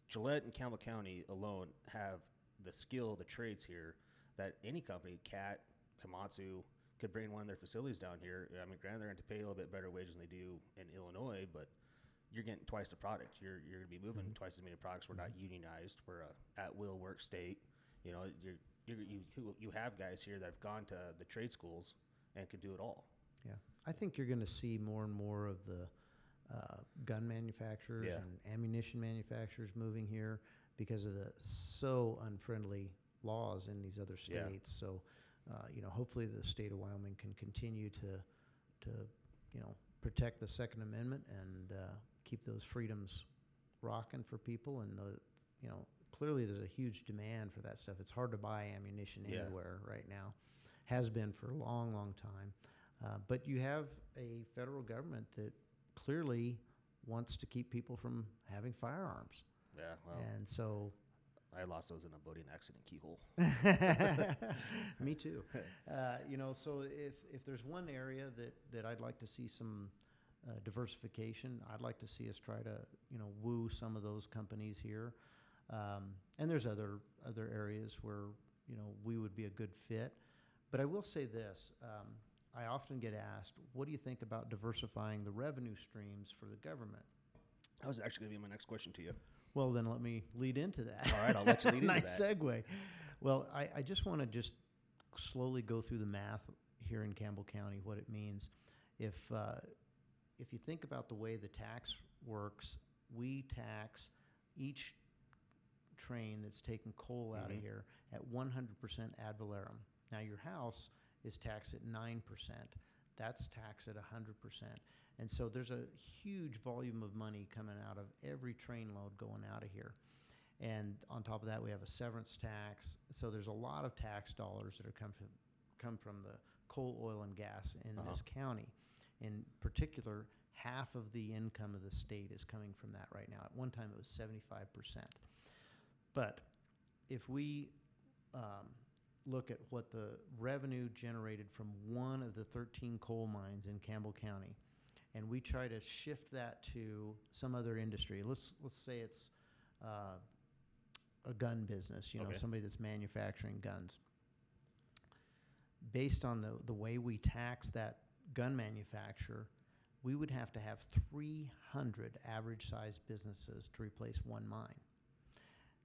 Gillette and Campbell County alone have the skill, the trades here that any company, Cat, Komatsu, could bring one of their facilities down here. I mean, granted, they're going to pay a little bit better wages than they do in Illinois, but you're getting twice the product. You're you're going to be moving Mhm. twice as many products. We're not unionized. We're a at will work state. You know, you're, you're you you have guys here that have gone to the trade schools and can do it all. Yeah, I think you're going to see more and more of the uh, gun manufacturers Yeah. and ammunition manufacturers moving here because of the so unfriendly laws in these other Yeah. states. So, uh, you know, hopefully the state of Wyoming can continue to, to, you know, protect the Second Amendment and uh, keep those freedoms rocking for people. And the, you know, clearly there's a huge demand for that stuff. It's hard to buy ammunition Yeah. anywhere right now. Has been for a long, long time. Uh, but you have a federal government that clearly wants to keep people from having firearms. Yeah. Well, and so, I lost those in a boating accident keyhole. me too. Uh, you know, so if, if there's one area that, that I'd like to see some uh, diversification, I'd like to see us try to, you know, woo some of those companies here. Um, and there's other, other areas where, you know, we would be a good fit. But I will say this, um, I often get asked, what do you think about diversifying the revenue streams for the government? That was actually going to be my next question to you. Well, then let me lead into that. All right, I'll let you lead into nice that. Nice segue. Well, I, I just want to just slowly go through the math here in Campbell County, what it means. If uh, if you think about the way the tax works, we tax each train that's taking coal out of Mhm. here at 100% ad valorem. Now, your house is taxed at 9%. That's taxed at 100%. And so there's a huge volume of money coming out of every train load going out of here. And on top of that, we have a severance tax. So there's a lot of tax dollars that are come from, come from the coal, oil, and gas in Uh-huh. this county. In particular, half of the income of the state is coming from that right now. At one time, it was 75%. But if we um, look at what the revenue generated from one of the 13 coal mines in Campbell County, and we try to shift that to some other industry. Let's let's say it's uh, a gun business. You know, Okay. somebody that's manufacturing guns. Based on the the way we tax that gun manufacturer, we would have to have 300 average sized businesses to replace one mine.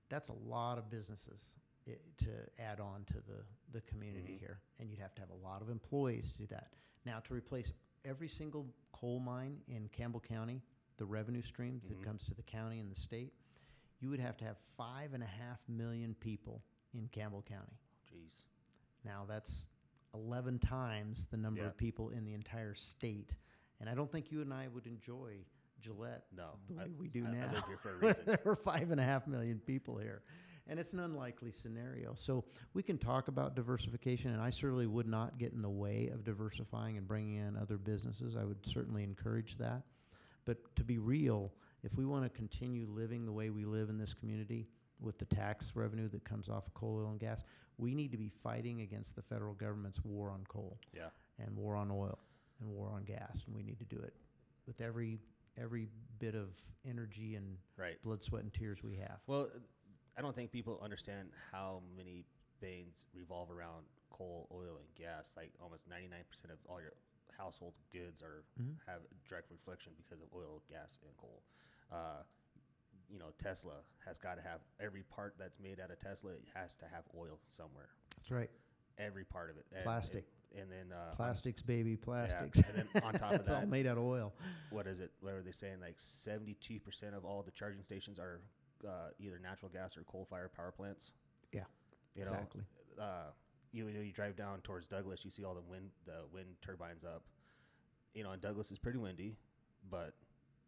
That's a lot of businesses i- to add on to the, the community Mhm. here. And you'd have to have a lot of employees to do that. Now, to replace every single coal mine in Campbell County, the revenue stream that Mhm. comes to the county and the state, you would have to have five and a half million people in Campbell County. Jeez. Now, that's 11 times the number Yeah. of people in the entire state. And I don't think you and I would enjoy Gillette No. the I- way we do I- I now. live here for a reason. there are five and a half million people here. And it's an unlikely scenario. So we can talk about diversification, and I certainly would not get in the way of diversifying and bringing in other businesses. I would certainly encourage that. But to be real, if we want to continue living the way we live in this community with the tax revenue that comes off of coal, oil, and gas, we need to be fighting against the federal government's war on coal Yeah. and war on oil and war on gas, and we need to do it with every every bit of energy and Right. blood, sweat, and tears we have. Well, I don't think people understand how many things revolve around coal, oil, and gas. Like almost 99% of all your household goods are Mhm. have direct reflection because of oil, gas, and coal. Uh, you know, Tesla has got to have every part that's made out of Tesla it has to have oil somewhere. That's right. Every part of it. And- Plastic. And, and then uh, Plastics, baby, plastics. and then on top of it's all made out of oil. what is it? What are they saying? Like seventy-two percent of all the charging stations are uh, either natural gas or coal-fired power plants. Yeah, you know, exactly. Uh, you know, you drive down towards Douglas, you see all the wind, the wind turbines up. You know, and Douglas is pretty windy, but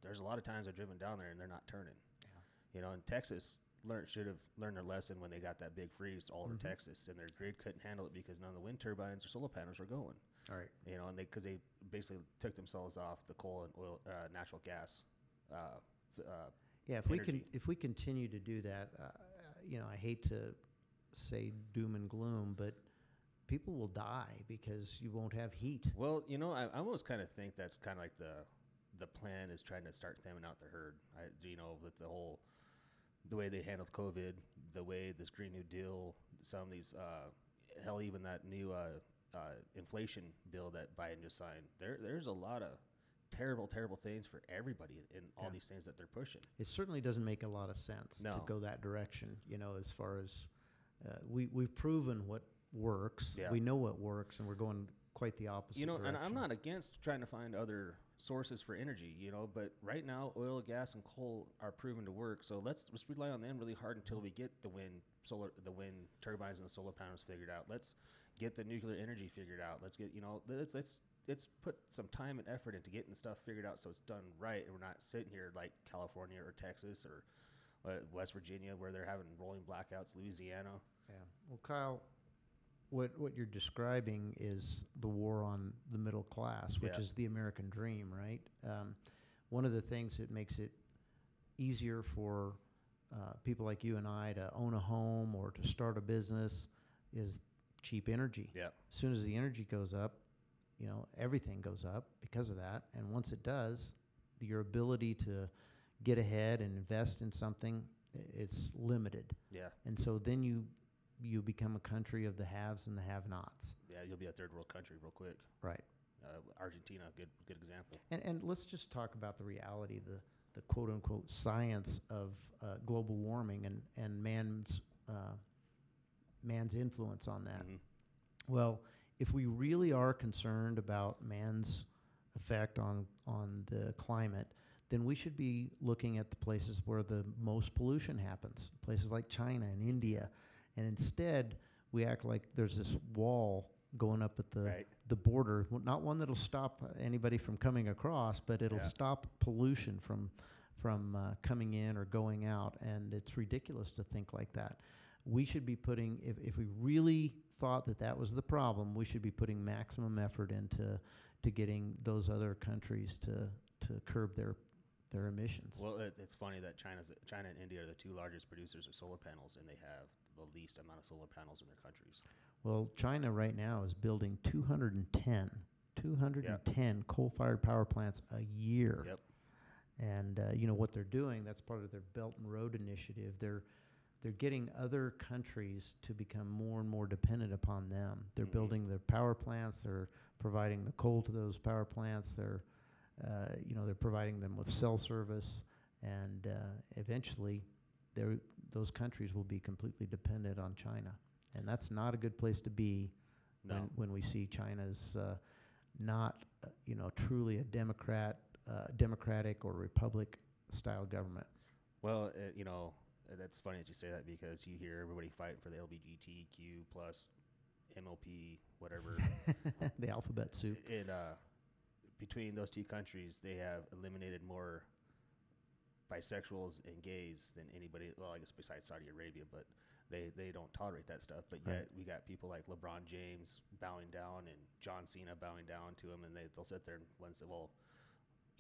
there's a lot of times I've driven down there and they're not turning. You know, in Texas, learn should have learned their lesson when they got that big freeze all over Mhm. Texas, and their grid couldn't handle it because none of the wind turbines or solar panels were going All right. you know, and they because they basically took themselves off the coal and oil, uh, natural gas. Uh, uh, Yeah, if we can energy. if we continue to do that, uh, you know, I hate to say doom and gloom, but people will die because you won't have heat. well, you know, I, I almost kind of think that's kind of like the the plan is trying to start thinning out the herd. I, you know, with the whole the way they handled COVID, the way this Green New Deal, some of these, uh, hell, even that new uh, uh, inflation bill that Biden just signed. There, there's a lot of terrible, terrible things for everybody in all Yeah. these things that they're pushing. It certainly doesn't make a lot of sense to go that direction. You know, as far as uh, we we've proven what works, Yeah. we know what works, and we're going quite the opposite. you know, and I'm not against trying to find other sources for energy, you know, but right now oil, gas, and coal are proven to work. So let's just rely on them really hard until we get the wind, solar, the wind turbines and the solar panels figured out. Let's get the nuclear energy figured out. Let's get, you know, let's let's let's put some time and effort into getting stuff figured out so it's done right, and we're not sitting here like California or Texas or uh, West Virginia where they're having rolling blackouts, Louisiana. Yeah. Well, Kyle, what what you're describing is the war on the middle class, which Yeah. is the American dream, right? Um, one of the things that makes it easier for uh, people like you and I to own a home or to start a business is cheap energy. Yeah. As soon as the energy goes up, you know everything goes up because of that. And once it does, your ability to get ahead and invest in something it's limited. Yeah. And so then you you become a country of the haves and the have-nots. Yeah, you'll be a third world country real quick. Right. Uh, Argentina, good good example. And, and let's just talk about the reality, the, the quote unquote science of uh, global warming and, and man's, uh, man's influence on that. Mhm. Well, if we really are concerned about man's effect on, on the climate, then we should be looking at the places where the most pollution happens, places like China and India. And instead, we act like there's this wall going up at the, Right. the border, not one that'll stop anybody from coming across, but it'll Yeah. stop pollution from, from uh, coming in or going out. And it's ridiculous to think like that. We should be putting, if, if we really thought that that was the problem, we should be putting maximum effort into to getting those other countries to, to curb their, their emissions. Well, it, it's funny that China's China and India are the two largest producers of solar panels, and they have the least amount of solar panels in their countries. Well, China right now is building 210, 210 coal-fired power plants a year. Yep. And uh, you know what they're doing? That's part of their Belt and Road Initiative. They're they're getting other countries to become more and more dependent upon them. They're Mhm. building their power plants. They're providing the coal to those power plants. They're uh, you know they're providing them with cell service, and uh, eventually, they're, those countries will be completely dependent on China, and that's not a good place to be No. when, when we see China's uh, not, uh, you know, truly a democrat, uh, democratic or republic style government. Well, uh, you know, that's funny that you say that because you hear everybody fighting for the LGBTQ plus MLP whatever. the alphabet soup. it uh, between those two countries, they have eliminated more bisexuals and gays than anybody. Well, I guess besides Saudi Arabia, but they they don't tolerate that stuff. But Right. yet we got people like LeBron James bowing down and John Cena bowing down to him, and they they'll sit there and one say, well.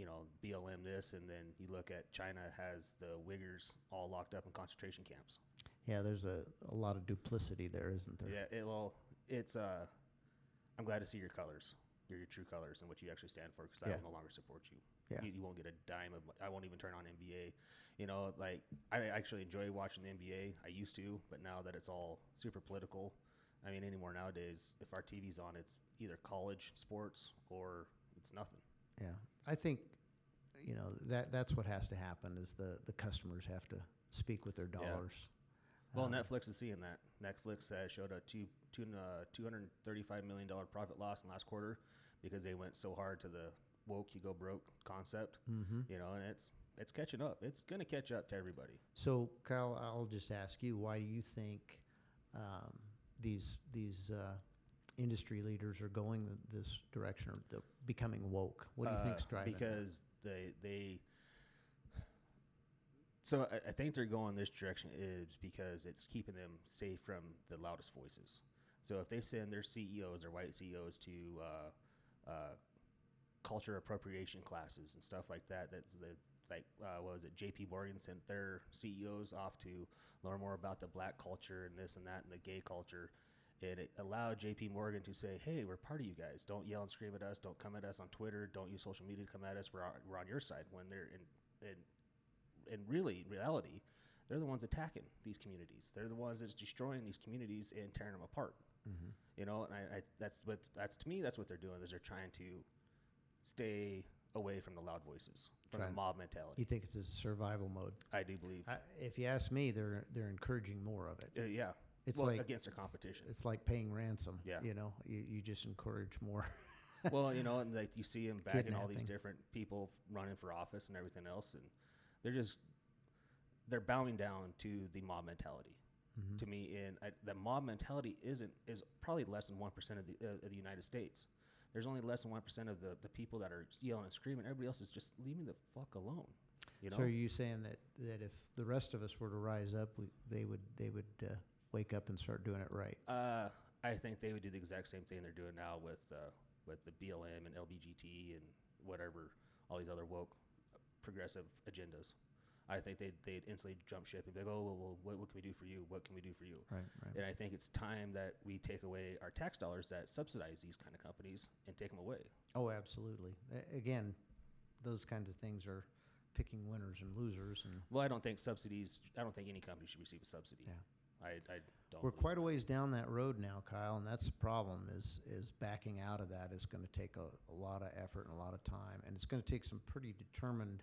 You know, BLM this, and then you look at China has the Uyghurs all locked up in concentration camps. Yeah, there's a, a lot of duplicity there, isn't there? Yeah, it, well, it's. Uh, I'm glad to see your colors, your, your true colors, and what you actually stand for. Because I will no longer support you. Yeah. You, you won't get a dime of. I won't even turn on NBA. You know, like I actually enjoy watching the NBA. I used to, but now that it's all super political, I mean, anymore nowadays, if our TV's on, it's either college sports or it's nothing. Yeah, I think, you know, that that's what has to happen is the the customers have to speak with their Yeah. dollars. Well, Um, Netflix is seeing that. Netflix uh, showed a two, two, uh, $235 million profit loss in last quarter because they went so hard to the woke, you go broke concept. mm-hmm. You know, and it's it's catching up. It's going to catch up to everybody. So, Kyle, I'll just ask you, why do you think um, these these uh, industry leaders are going this direction, or the becoming woke? What do you Uh, think's driving? that? Because they they. So I, I think they're going this direction is because it's keeping them safe from the loudest voices. So if they send their CEOs, their white CEOs, to uh, uh, culture appropriation classes and stuff like that, that, that like uh, what was it? J.P. Morgan sent their CEOs off to learn more about the black culture and this and that and the gay culture. And it allowed J.P. Morgan to say, "Hey, we're part of you guys. Don't yell and scream at us. Don't come at us on Twitter. Don't use social media to come at us. We're on, we're on your side." When they're in, in, in really reality, they're the ones attacking these communities. They're the ones that's destroying these communities and tearing them apart. Mhm. You know, and I, I that's what that's to me that's what they're doing is they're trying to stay away from the loud voices, from Trying- the mob mentality. You think it's a survival mode? I do believe. I, if you ask me, they're they're encouraging more of it. Uh, yeah, It's well, like against their competition. It's like paying ransom. Yeah. You know, you, you just encourage more. well, you know, and like you see them backing all these different people running for office and everything else, and they're just they're bowing down to the mob mentality. Mhm. To me, and I, the mob mentality isn't is probably less than one percent of the uh, of the United States. There's only less than one percent of the, the people that are yelling and screaming. Everybody else is just leave me the fuck alone. You know, So are you saying that, that if the rest of us were to rise up, we, they would they would uh, wake up and start doing it right? Uh, I think they would do the exact same thing they're doing now with uh, with the BLM and LBGT and whatever all these other woke progressive agendas. I think they'd, they'd instantly jump ship and be like, oh, well, well what, what can we do for you? What can we do for you? Right, right. And I think it's time that we take away our tax dollars that subsidize these kind of companies and take them away. Oh, absolutely. Again, those kinds of things are picking winners and losers, and Well, I don't think subsidies. I don't think any company should receive a subsidy. Yeah. I, I don't. We're quite a ways down that road now, Kyle, and that's the problem. Is is backing out of that is going to take a, a lot of effort and a lot of time, and it's going to take some pretty determined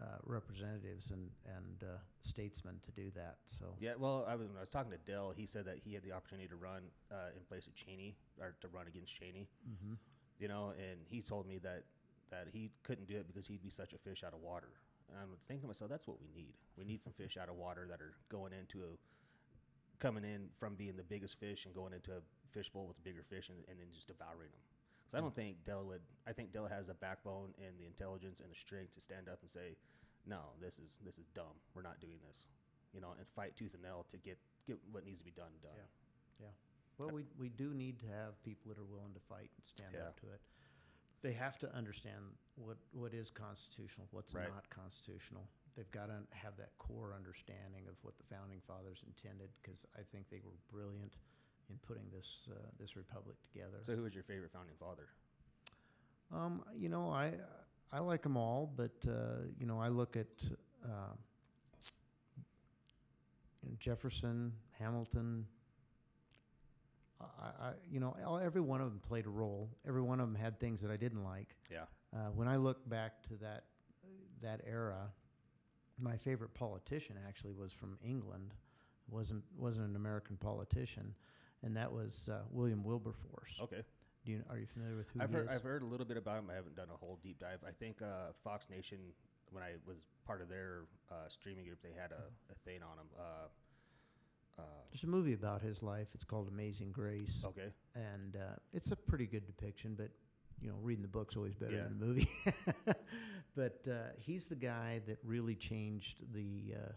uh, representatives and and uh, statesmen to do that. So Yeah, well, I was, when I was talking to Dell, he said that he had the opportunity to run uh, in place of Cheney or to run against Cheney. Mhm. You know, and he told me that that he couldn't do it because he'd be such a fish out of water. And I was thinking to myself, that's what we need. We need some fish out of water that are going into a coming in from being the biggest fish and going into a fishbowl with the bigger fish and, and then just devouring them. Because I don't mm. think Dell would. I think Dell has the backbone and the intelligence and the strength to stand up and say, "No, this is this is dumb. We're not doing this." You know, and fight tooth and nail to get get what needs to be done done. Yeah. Well, we, we do need to have people that are willing to fight and stand Yeah. up to it. They have to understand what, what is constitutional, what's Right. not constitutional. They've got to have that core understanding of what the founding fathers intended, because I think they were brilliant in putting this uh, this republic together. So, who was your favorite founding father? Um, you know, I I like them all, but uh, you know, I look at uh, you know, Jefferson, Hamilton. I, I, you know, all- every one of them played a role. Every one of them had things that I didn't like. Yeah. Uh, when I look back to that that era, my favorite politician actually was from England. wasn't wasn't an American politician, and that was uh, William Wilberforce. Okay. Do you, are you familiar with who I've he heard is? I've heard a little bit about him. I haven't done a whole deep dive. I think uh, Fox Nation, when I was part of their uh, streaming group, they had a, a thing on him. Uh, uh, There's a movie about his life. It's called Amazing Grace, okay. and uh, it's a pretty good depiction. But you know, reading the book's always better Yeah. than the movie. but uh, he's the guy that really changed the uh,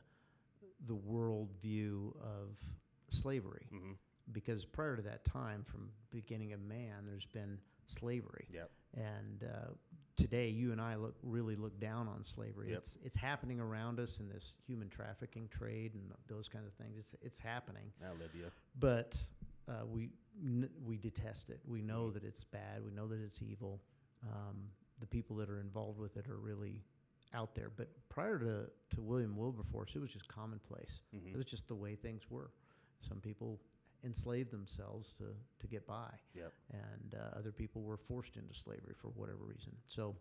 the world view of slavery. hmm Because prior to that time, from beginning of man, there's been slavery. Yep. And uh, today, you and I look really look down on slavery. Yep. It's it's happening around us in this human trafficking trade and those kinds of things. It's it's happening Now Libya. but uh, we n- we detest it. We know that it's bad. We know that it's evil. Um, the people that are involved with it are really out there. But prior to, to William Wilberforce, it was just commonplace. hmm It was just the way things were. Some people enslaved themselves to, to get by, Yep. and uh, other people were forced into slavery for whatever reason. So,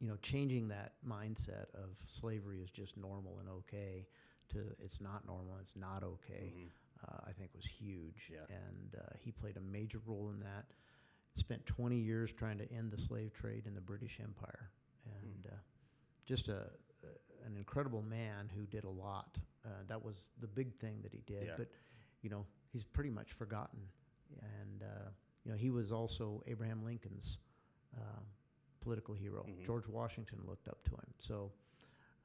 you know, changing that mindset of slavery is just normal and okay to it's not normal, it's not okay Mhm. uh, I think was huge. Yeah. And uh, he played a major role in that. Spent 20 years trying to end the slave trade in the British Empire. And uh, just a, a, an incredible man who did a lot. Uh, that was the big thing that he did. Yeah. But, you know, he's pretty much forgotten. And, uh, you know, he was also Abraham Lincoln's uh, political hero. Mhm. George Washington looked up to him. So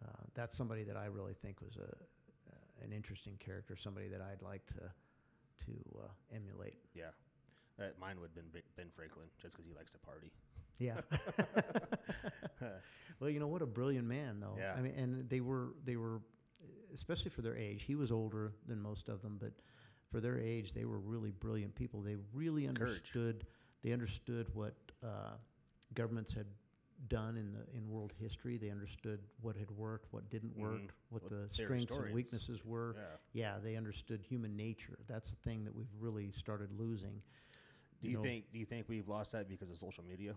uh, that's somebody that I really think was a, uh, an interesting character, somebody that I'd like to to uh, emulate. Yeah. Uh, mine would have been Be- Ben Franklin, just because he likes to party. Yeah. well, you know what a brilliant man, though. Yeah. I mean, and they were they were, especially for their age. He was older than most of them, but for their age, they were really brilliant people. They really Courage. understood. They understood what uh, governments had done in the in world history. They understood what had worked, what didn't work, Mhm. what the strengths and weaknesses were. Yeah. yeah, they understood human nature. That's the thing that we've really started losing. Do you know- think? Do you think we've lost that because of social media?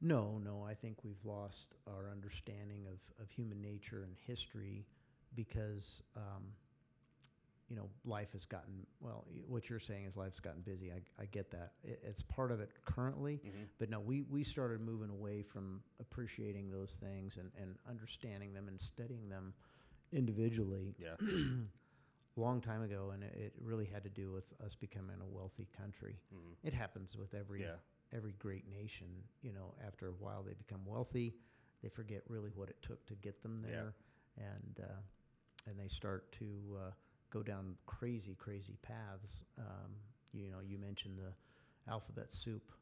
No, no, I think we've lost our understanding of, of human nature and history because, um, you know, life has gotten, well, what you're saying is life's gotten busy. I, I get that. It, it's part of it currently. Mm-hmm. But no, we, we started moving away from appreciating those things and, and understanding them and studying them individually Yeah. long time ago. And it, it really had to do with us becoming a wealthy country. hmm It happens with every Yeah. every great nation, you know, after a while they become wealthy, they forget really what it took to get them Yeah. there, and uh, and they start to uh, go down crazy, crazy paths. Um, you know, you mentioned the alphabet soup.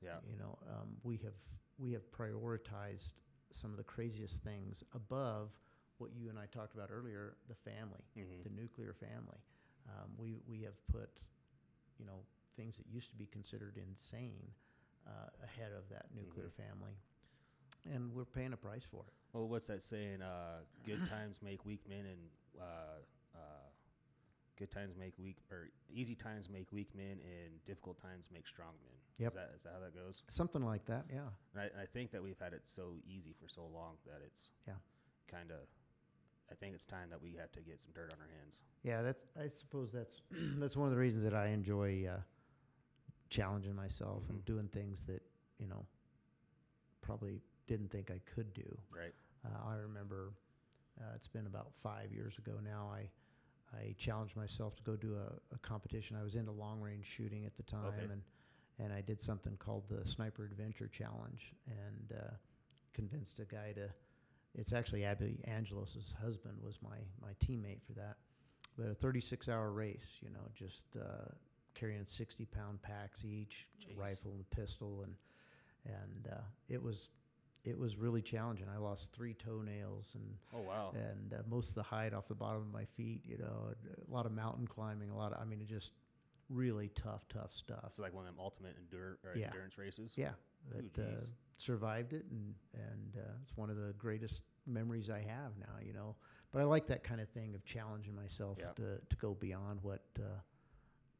Yeah. You know, um, we have we have prioritized some of the craziest things above what you and I talked about earlier, the family hmm the nuclear family. Um, we we have put, you know, things that used to be considered insane uh, ahead of that nuclear family, and we're paying a price for it. Well, what's that saying? Uh, good times make weak men, and uh, uh, good times make weak, or easy times make weak men, and difficult times make strong men. Yep. Is that, is that how that goes? Something like that, yeah. And I, and I think that we've had it so easy for so long that it's Yeah. kind of. I think it's time that we have to get some dirt on our hands. Yeah, that's. I suppose that's that's one of the reasons that I enjoy uh, challenging myself and Mhm. doing things that you know probably didn't think I could do. Right. Uh, I remember uh, it's been about five years ago now. I I challenged myself to go do a, a competition. I was into long range shooting at the time, Okay. and and I did something called the Sniper Adventure Challenge, and uh, convinced a guy to. It's actually Abby Angelos' husband was my my teammate for that, but a 36 hour race. You know, just uh, carrying 60 pound packs each, Jeez. rifle and pistol, and and uh, it was it was really challenging. I lost three toenails and Oh wow. and uh, most of the hide off the bottom of my feet. You know, a lot of mountain climbing, a lot of I mean, it just really tough, tough stuff. So like one of them ultimate endure Yeah. endurance races. Yeah, But uh, survived it, and and uh, it's one of the greatest memories I have now. You know, but I like that kind of thing of challenging myself Yeah. to to go beyond what uh,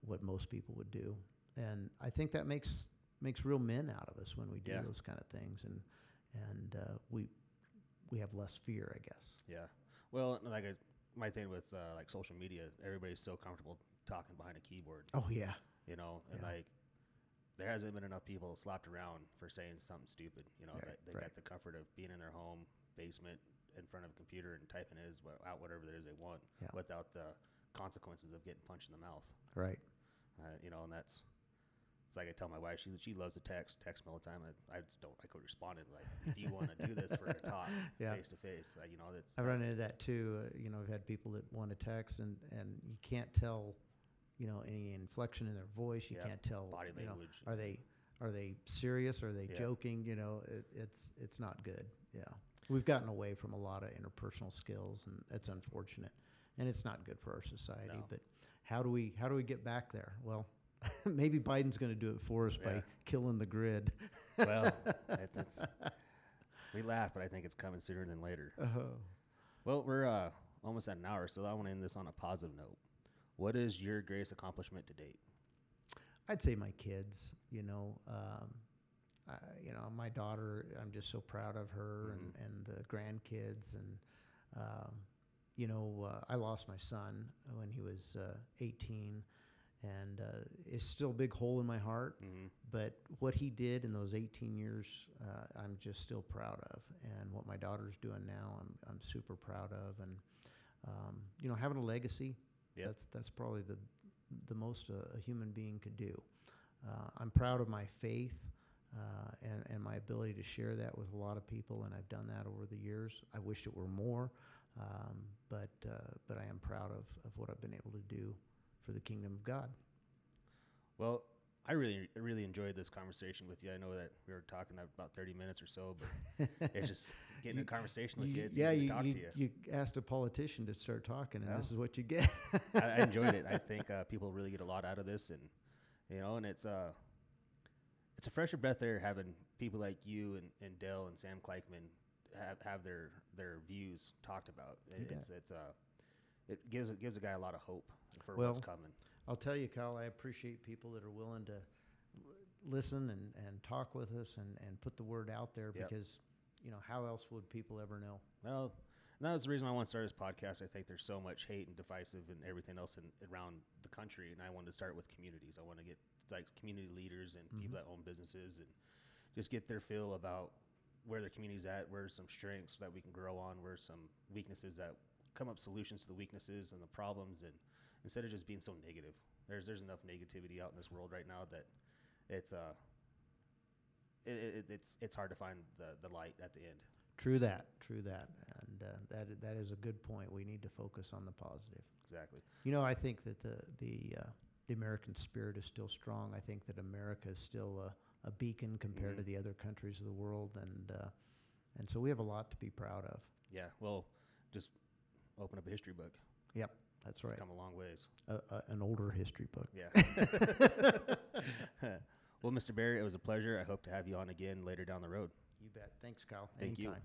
what most people would do, and I think that makes makes real men out of us when we do Yeah. those kind of things, and and uh, we we have less fear, I guess. Yeah. Well, like I, my thing with uh, like social media, everybody's so comfortable talking behind a keyboard, Oh yeah, you know, and Yeah. like there hasn't been enough people slapped around for saying something stupid. You know, Right, they right. got the comfort of being in their home basement in front of a computer and typing it out whatever it is they want Yeah. without the consequences of getting punched in the mouth. right. Uh, you know, and that's it's like I tell my wife, she she loves to text, text me all the time. I, I just don't, I could respond and like, if you want to do this, for a talk face to face. You know, that's I've run into that too. Uh, you know, I've had people that want to text and, and you can't tell, you know, any inflection in their voice. You Yeah, can't tell body you know, language. are they are they serious? Are they Yeah. joking? You know, it, it's it's not good. Yeah, we've gotten away from a lot of interpersonal skills, and that's unfortunate. And it's not good for our society. No. But how do we how do we get back there? Well, maybe Biden's going to do it for us Yeah. by killing the grid. well, it's, it's we laugh, but I think it's coming sooner than later. Oh. Well, we're uh, almost at an hour, so I want to end this on a positive note. What is your greatest accomplishment to date? I'd say my kids. You know, um, I, you know, my daughter. I'm just so proud of her and, Mhm. and the grandkids. And um, you know, uh, I lost my son when he was uh, 18, and uh, it's still a big hole in my heart. Mm-hmm. But what he did in those 18 years, uh, I'm just still proud of. And what my daughter's doing now, I'm I'm super proud of. And um, you know, having a legacy. Yep. That's that's probably the the most a, a human being could do. Uh, I'm proud of my faith uh, and and my ability to share that with a lot of people, and I've done that over the years. I wish it were more, um, but uh, but I am proud of of what I've been able to do for the kingdom of God. Well, I really, really enjoyed this conversation with you. I know that we were talking about 30 minutes or so, but it's just getting You- a conversation with you. It's yeah, easy you, to talk you, to you. you asked a politician to start talking, and Yeah. this is what you get. I, I enjoyed it. I think uh, people really get a lot out of this, and you know, and it's uh, it's a fresher breath air having people like you and, and Dell and Sam Kleichman have, have their their views talked about. It, it's it's uh, it gives it gives a guy a lot of hope for Well, what's coming. I'll tell you, Kyle, I appreciate people that are willing to listen and, and talk with us and, and put the word out there Yep. because, you know, how else would people ever know? Well, and that was the reason I want to start this podcast. I think there's so much hate and divisive and everything else in, around the country, and I wanted to start with communities. I want to get like community leaders and mm-hmm. people that own businesses and just get their feel about where their community's at, where's some strengths that we can grow on, where's some weaknesses that come up solutions to the weaknesses and the problems, and instead of just being so negative. There's there's enough negativity out in this world right now that it's uh it, it, it's it's hard to find the, the light at the end. True that, true that. And uh, that, i- that is a good point. We need to focus on the positive. Exactly. You know, I think that the, the, uh, the American spirit is still strong. I think that America is still a, a beacon compared to Mhm. the other countries of the world. And, uh, and so we have a lot to be proud of. Yeah, well, just open up a history book. Yep, that's right. Come a long ways. A, a, an older history book. Yeah. well, Mr. Bear, it was a pleasure. I hope to have you on again later down the road. You bet. Thanks, Kyle. Thank you. Anytime.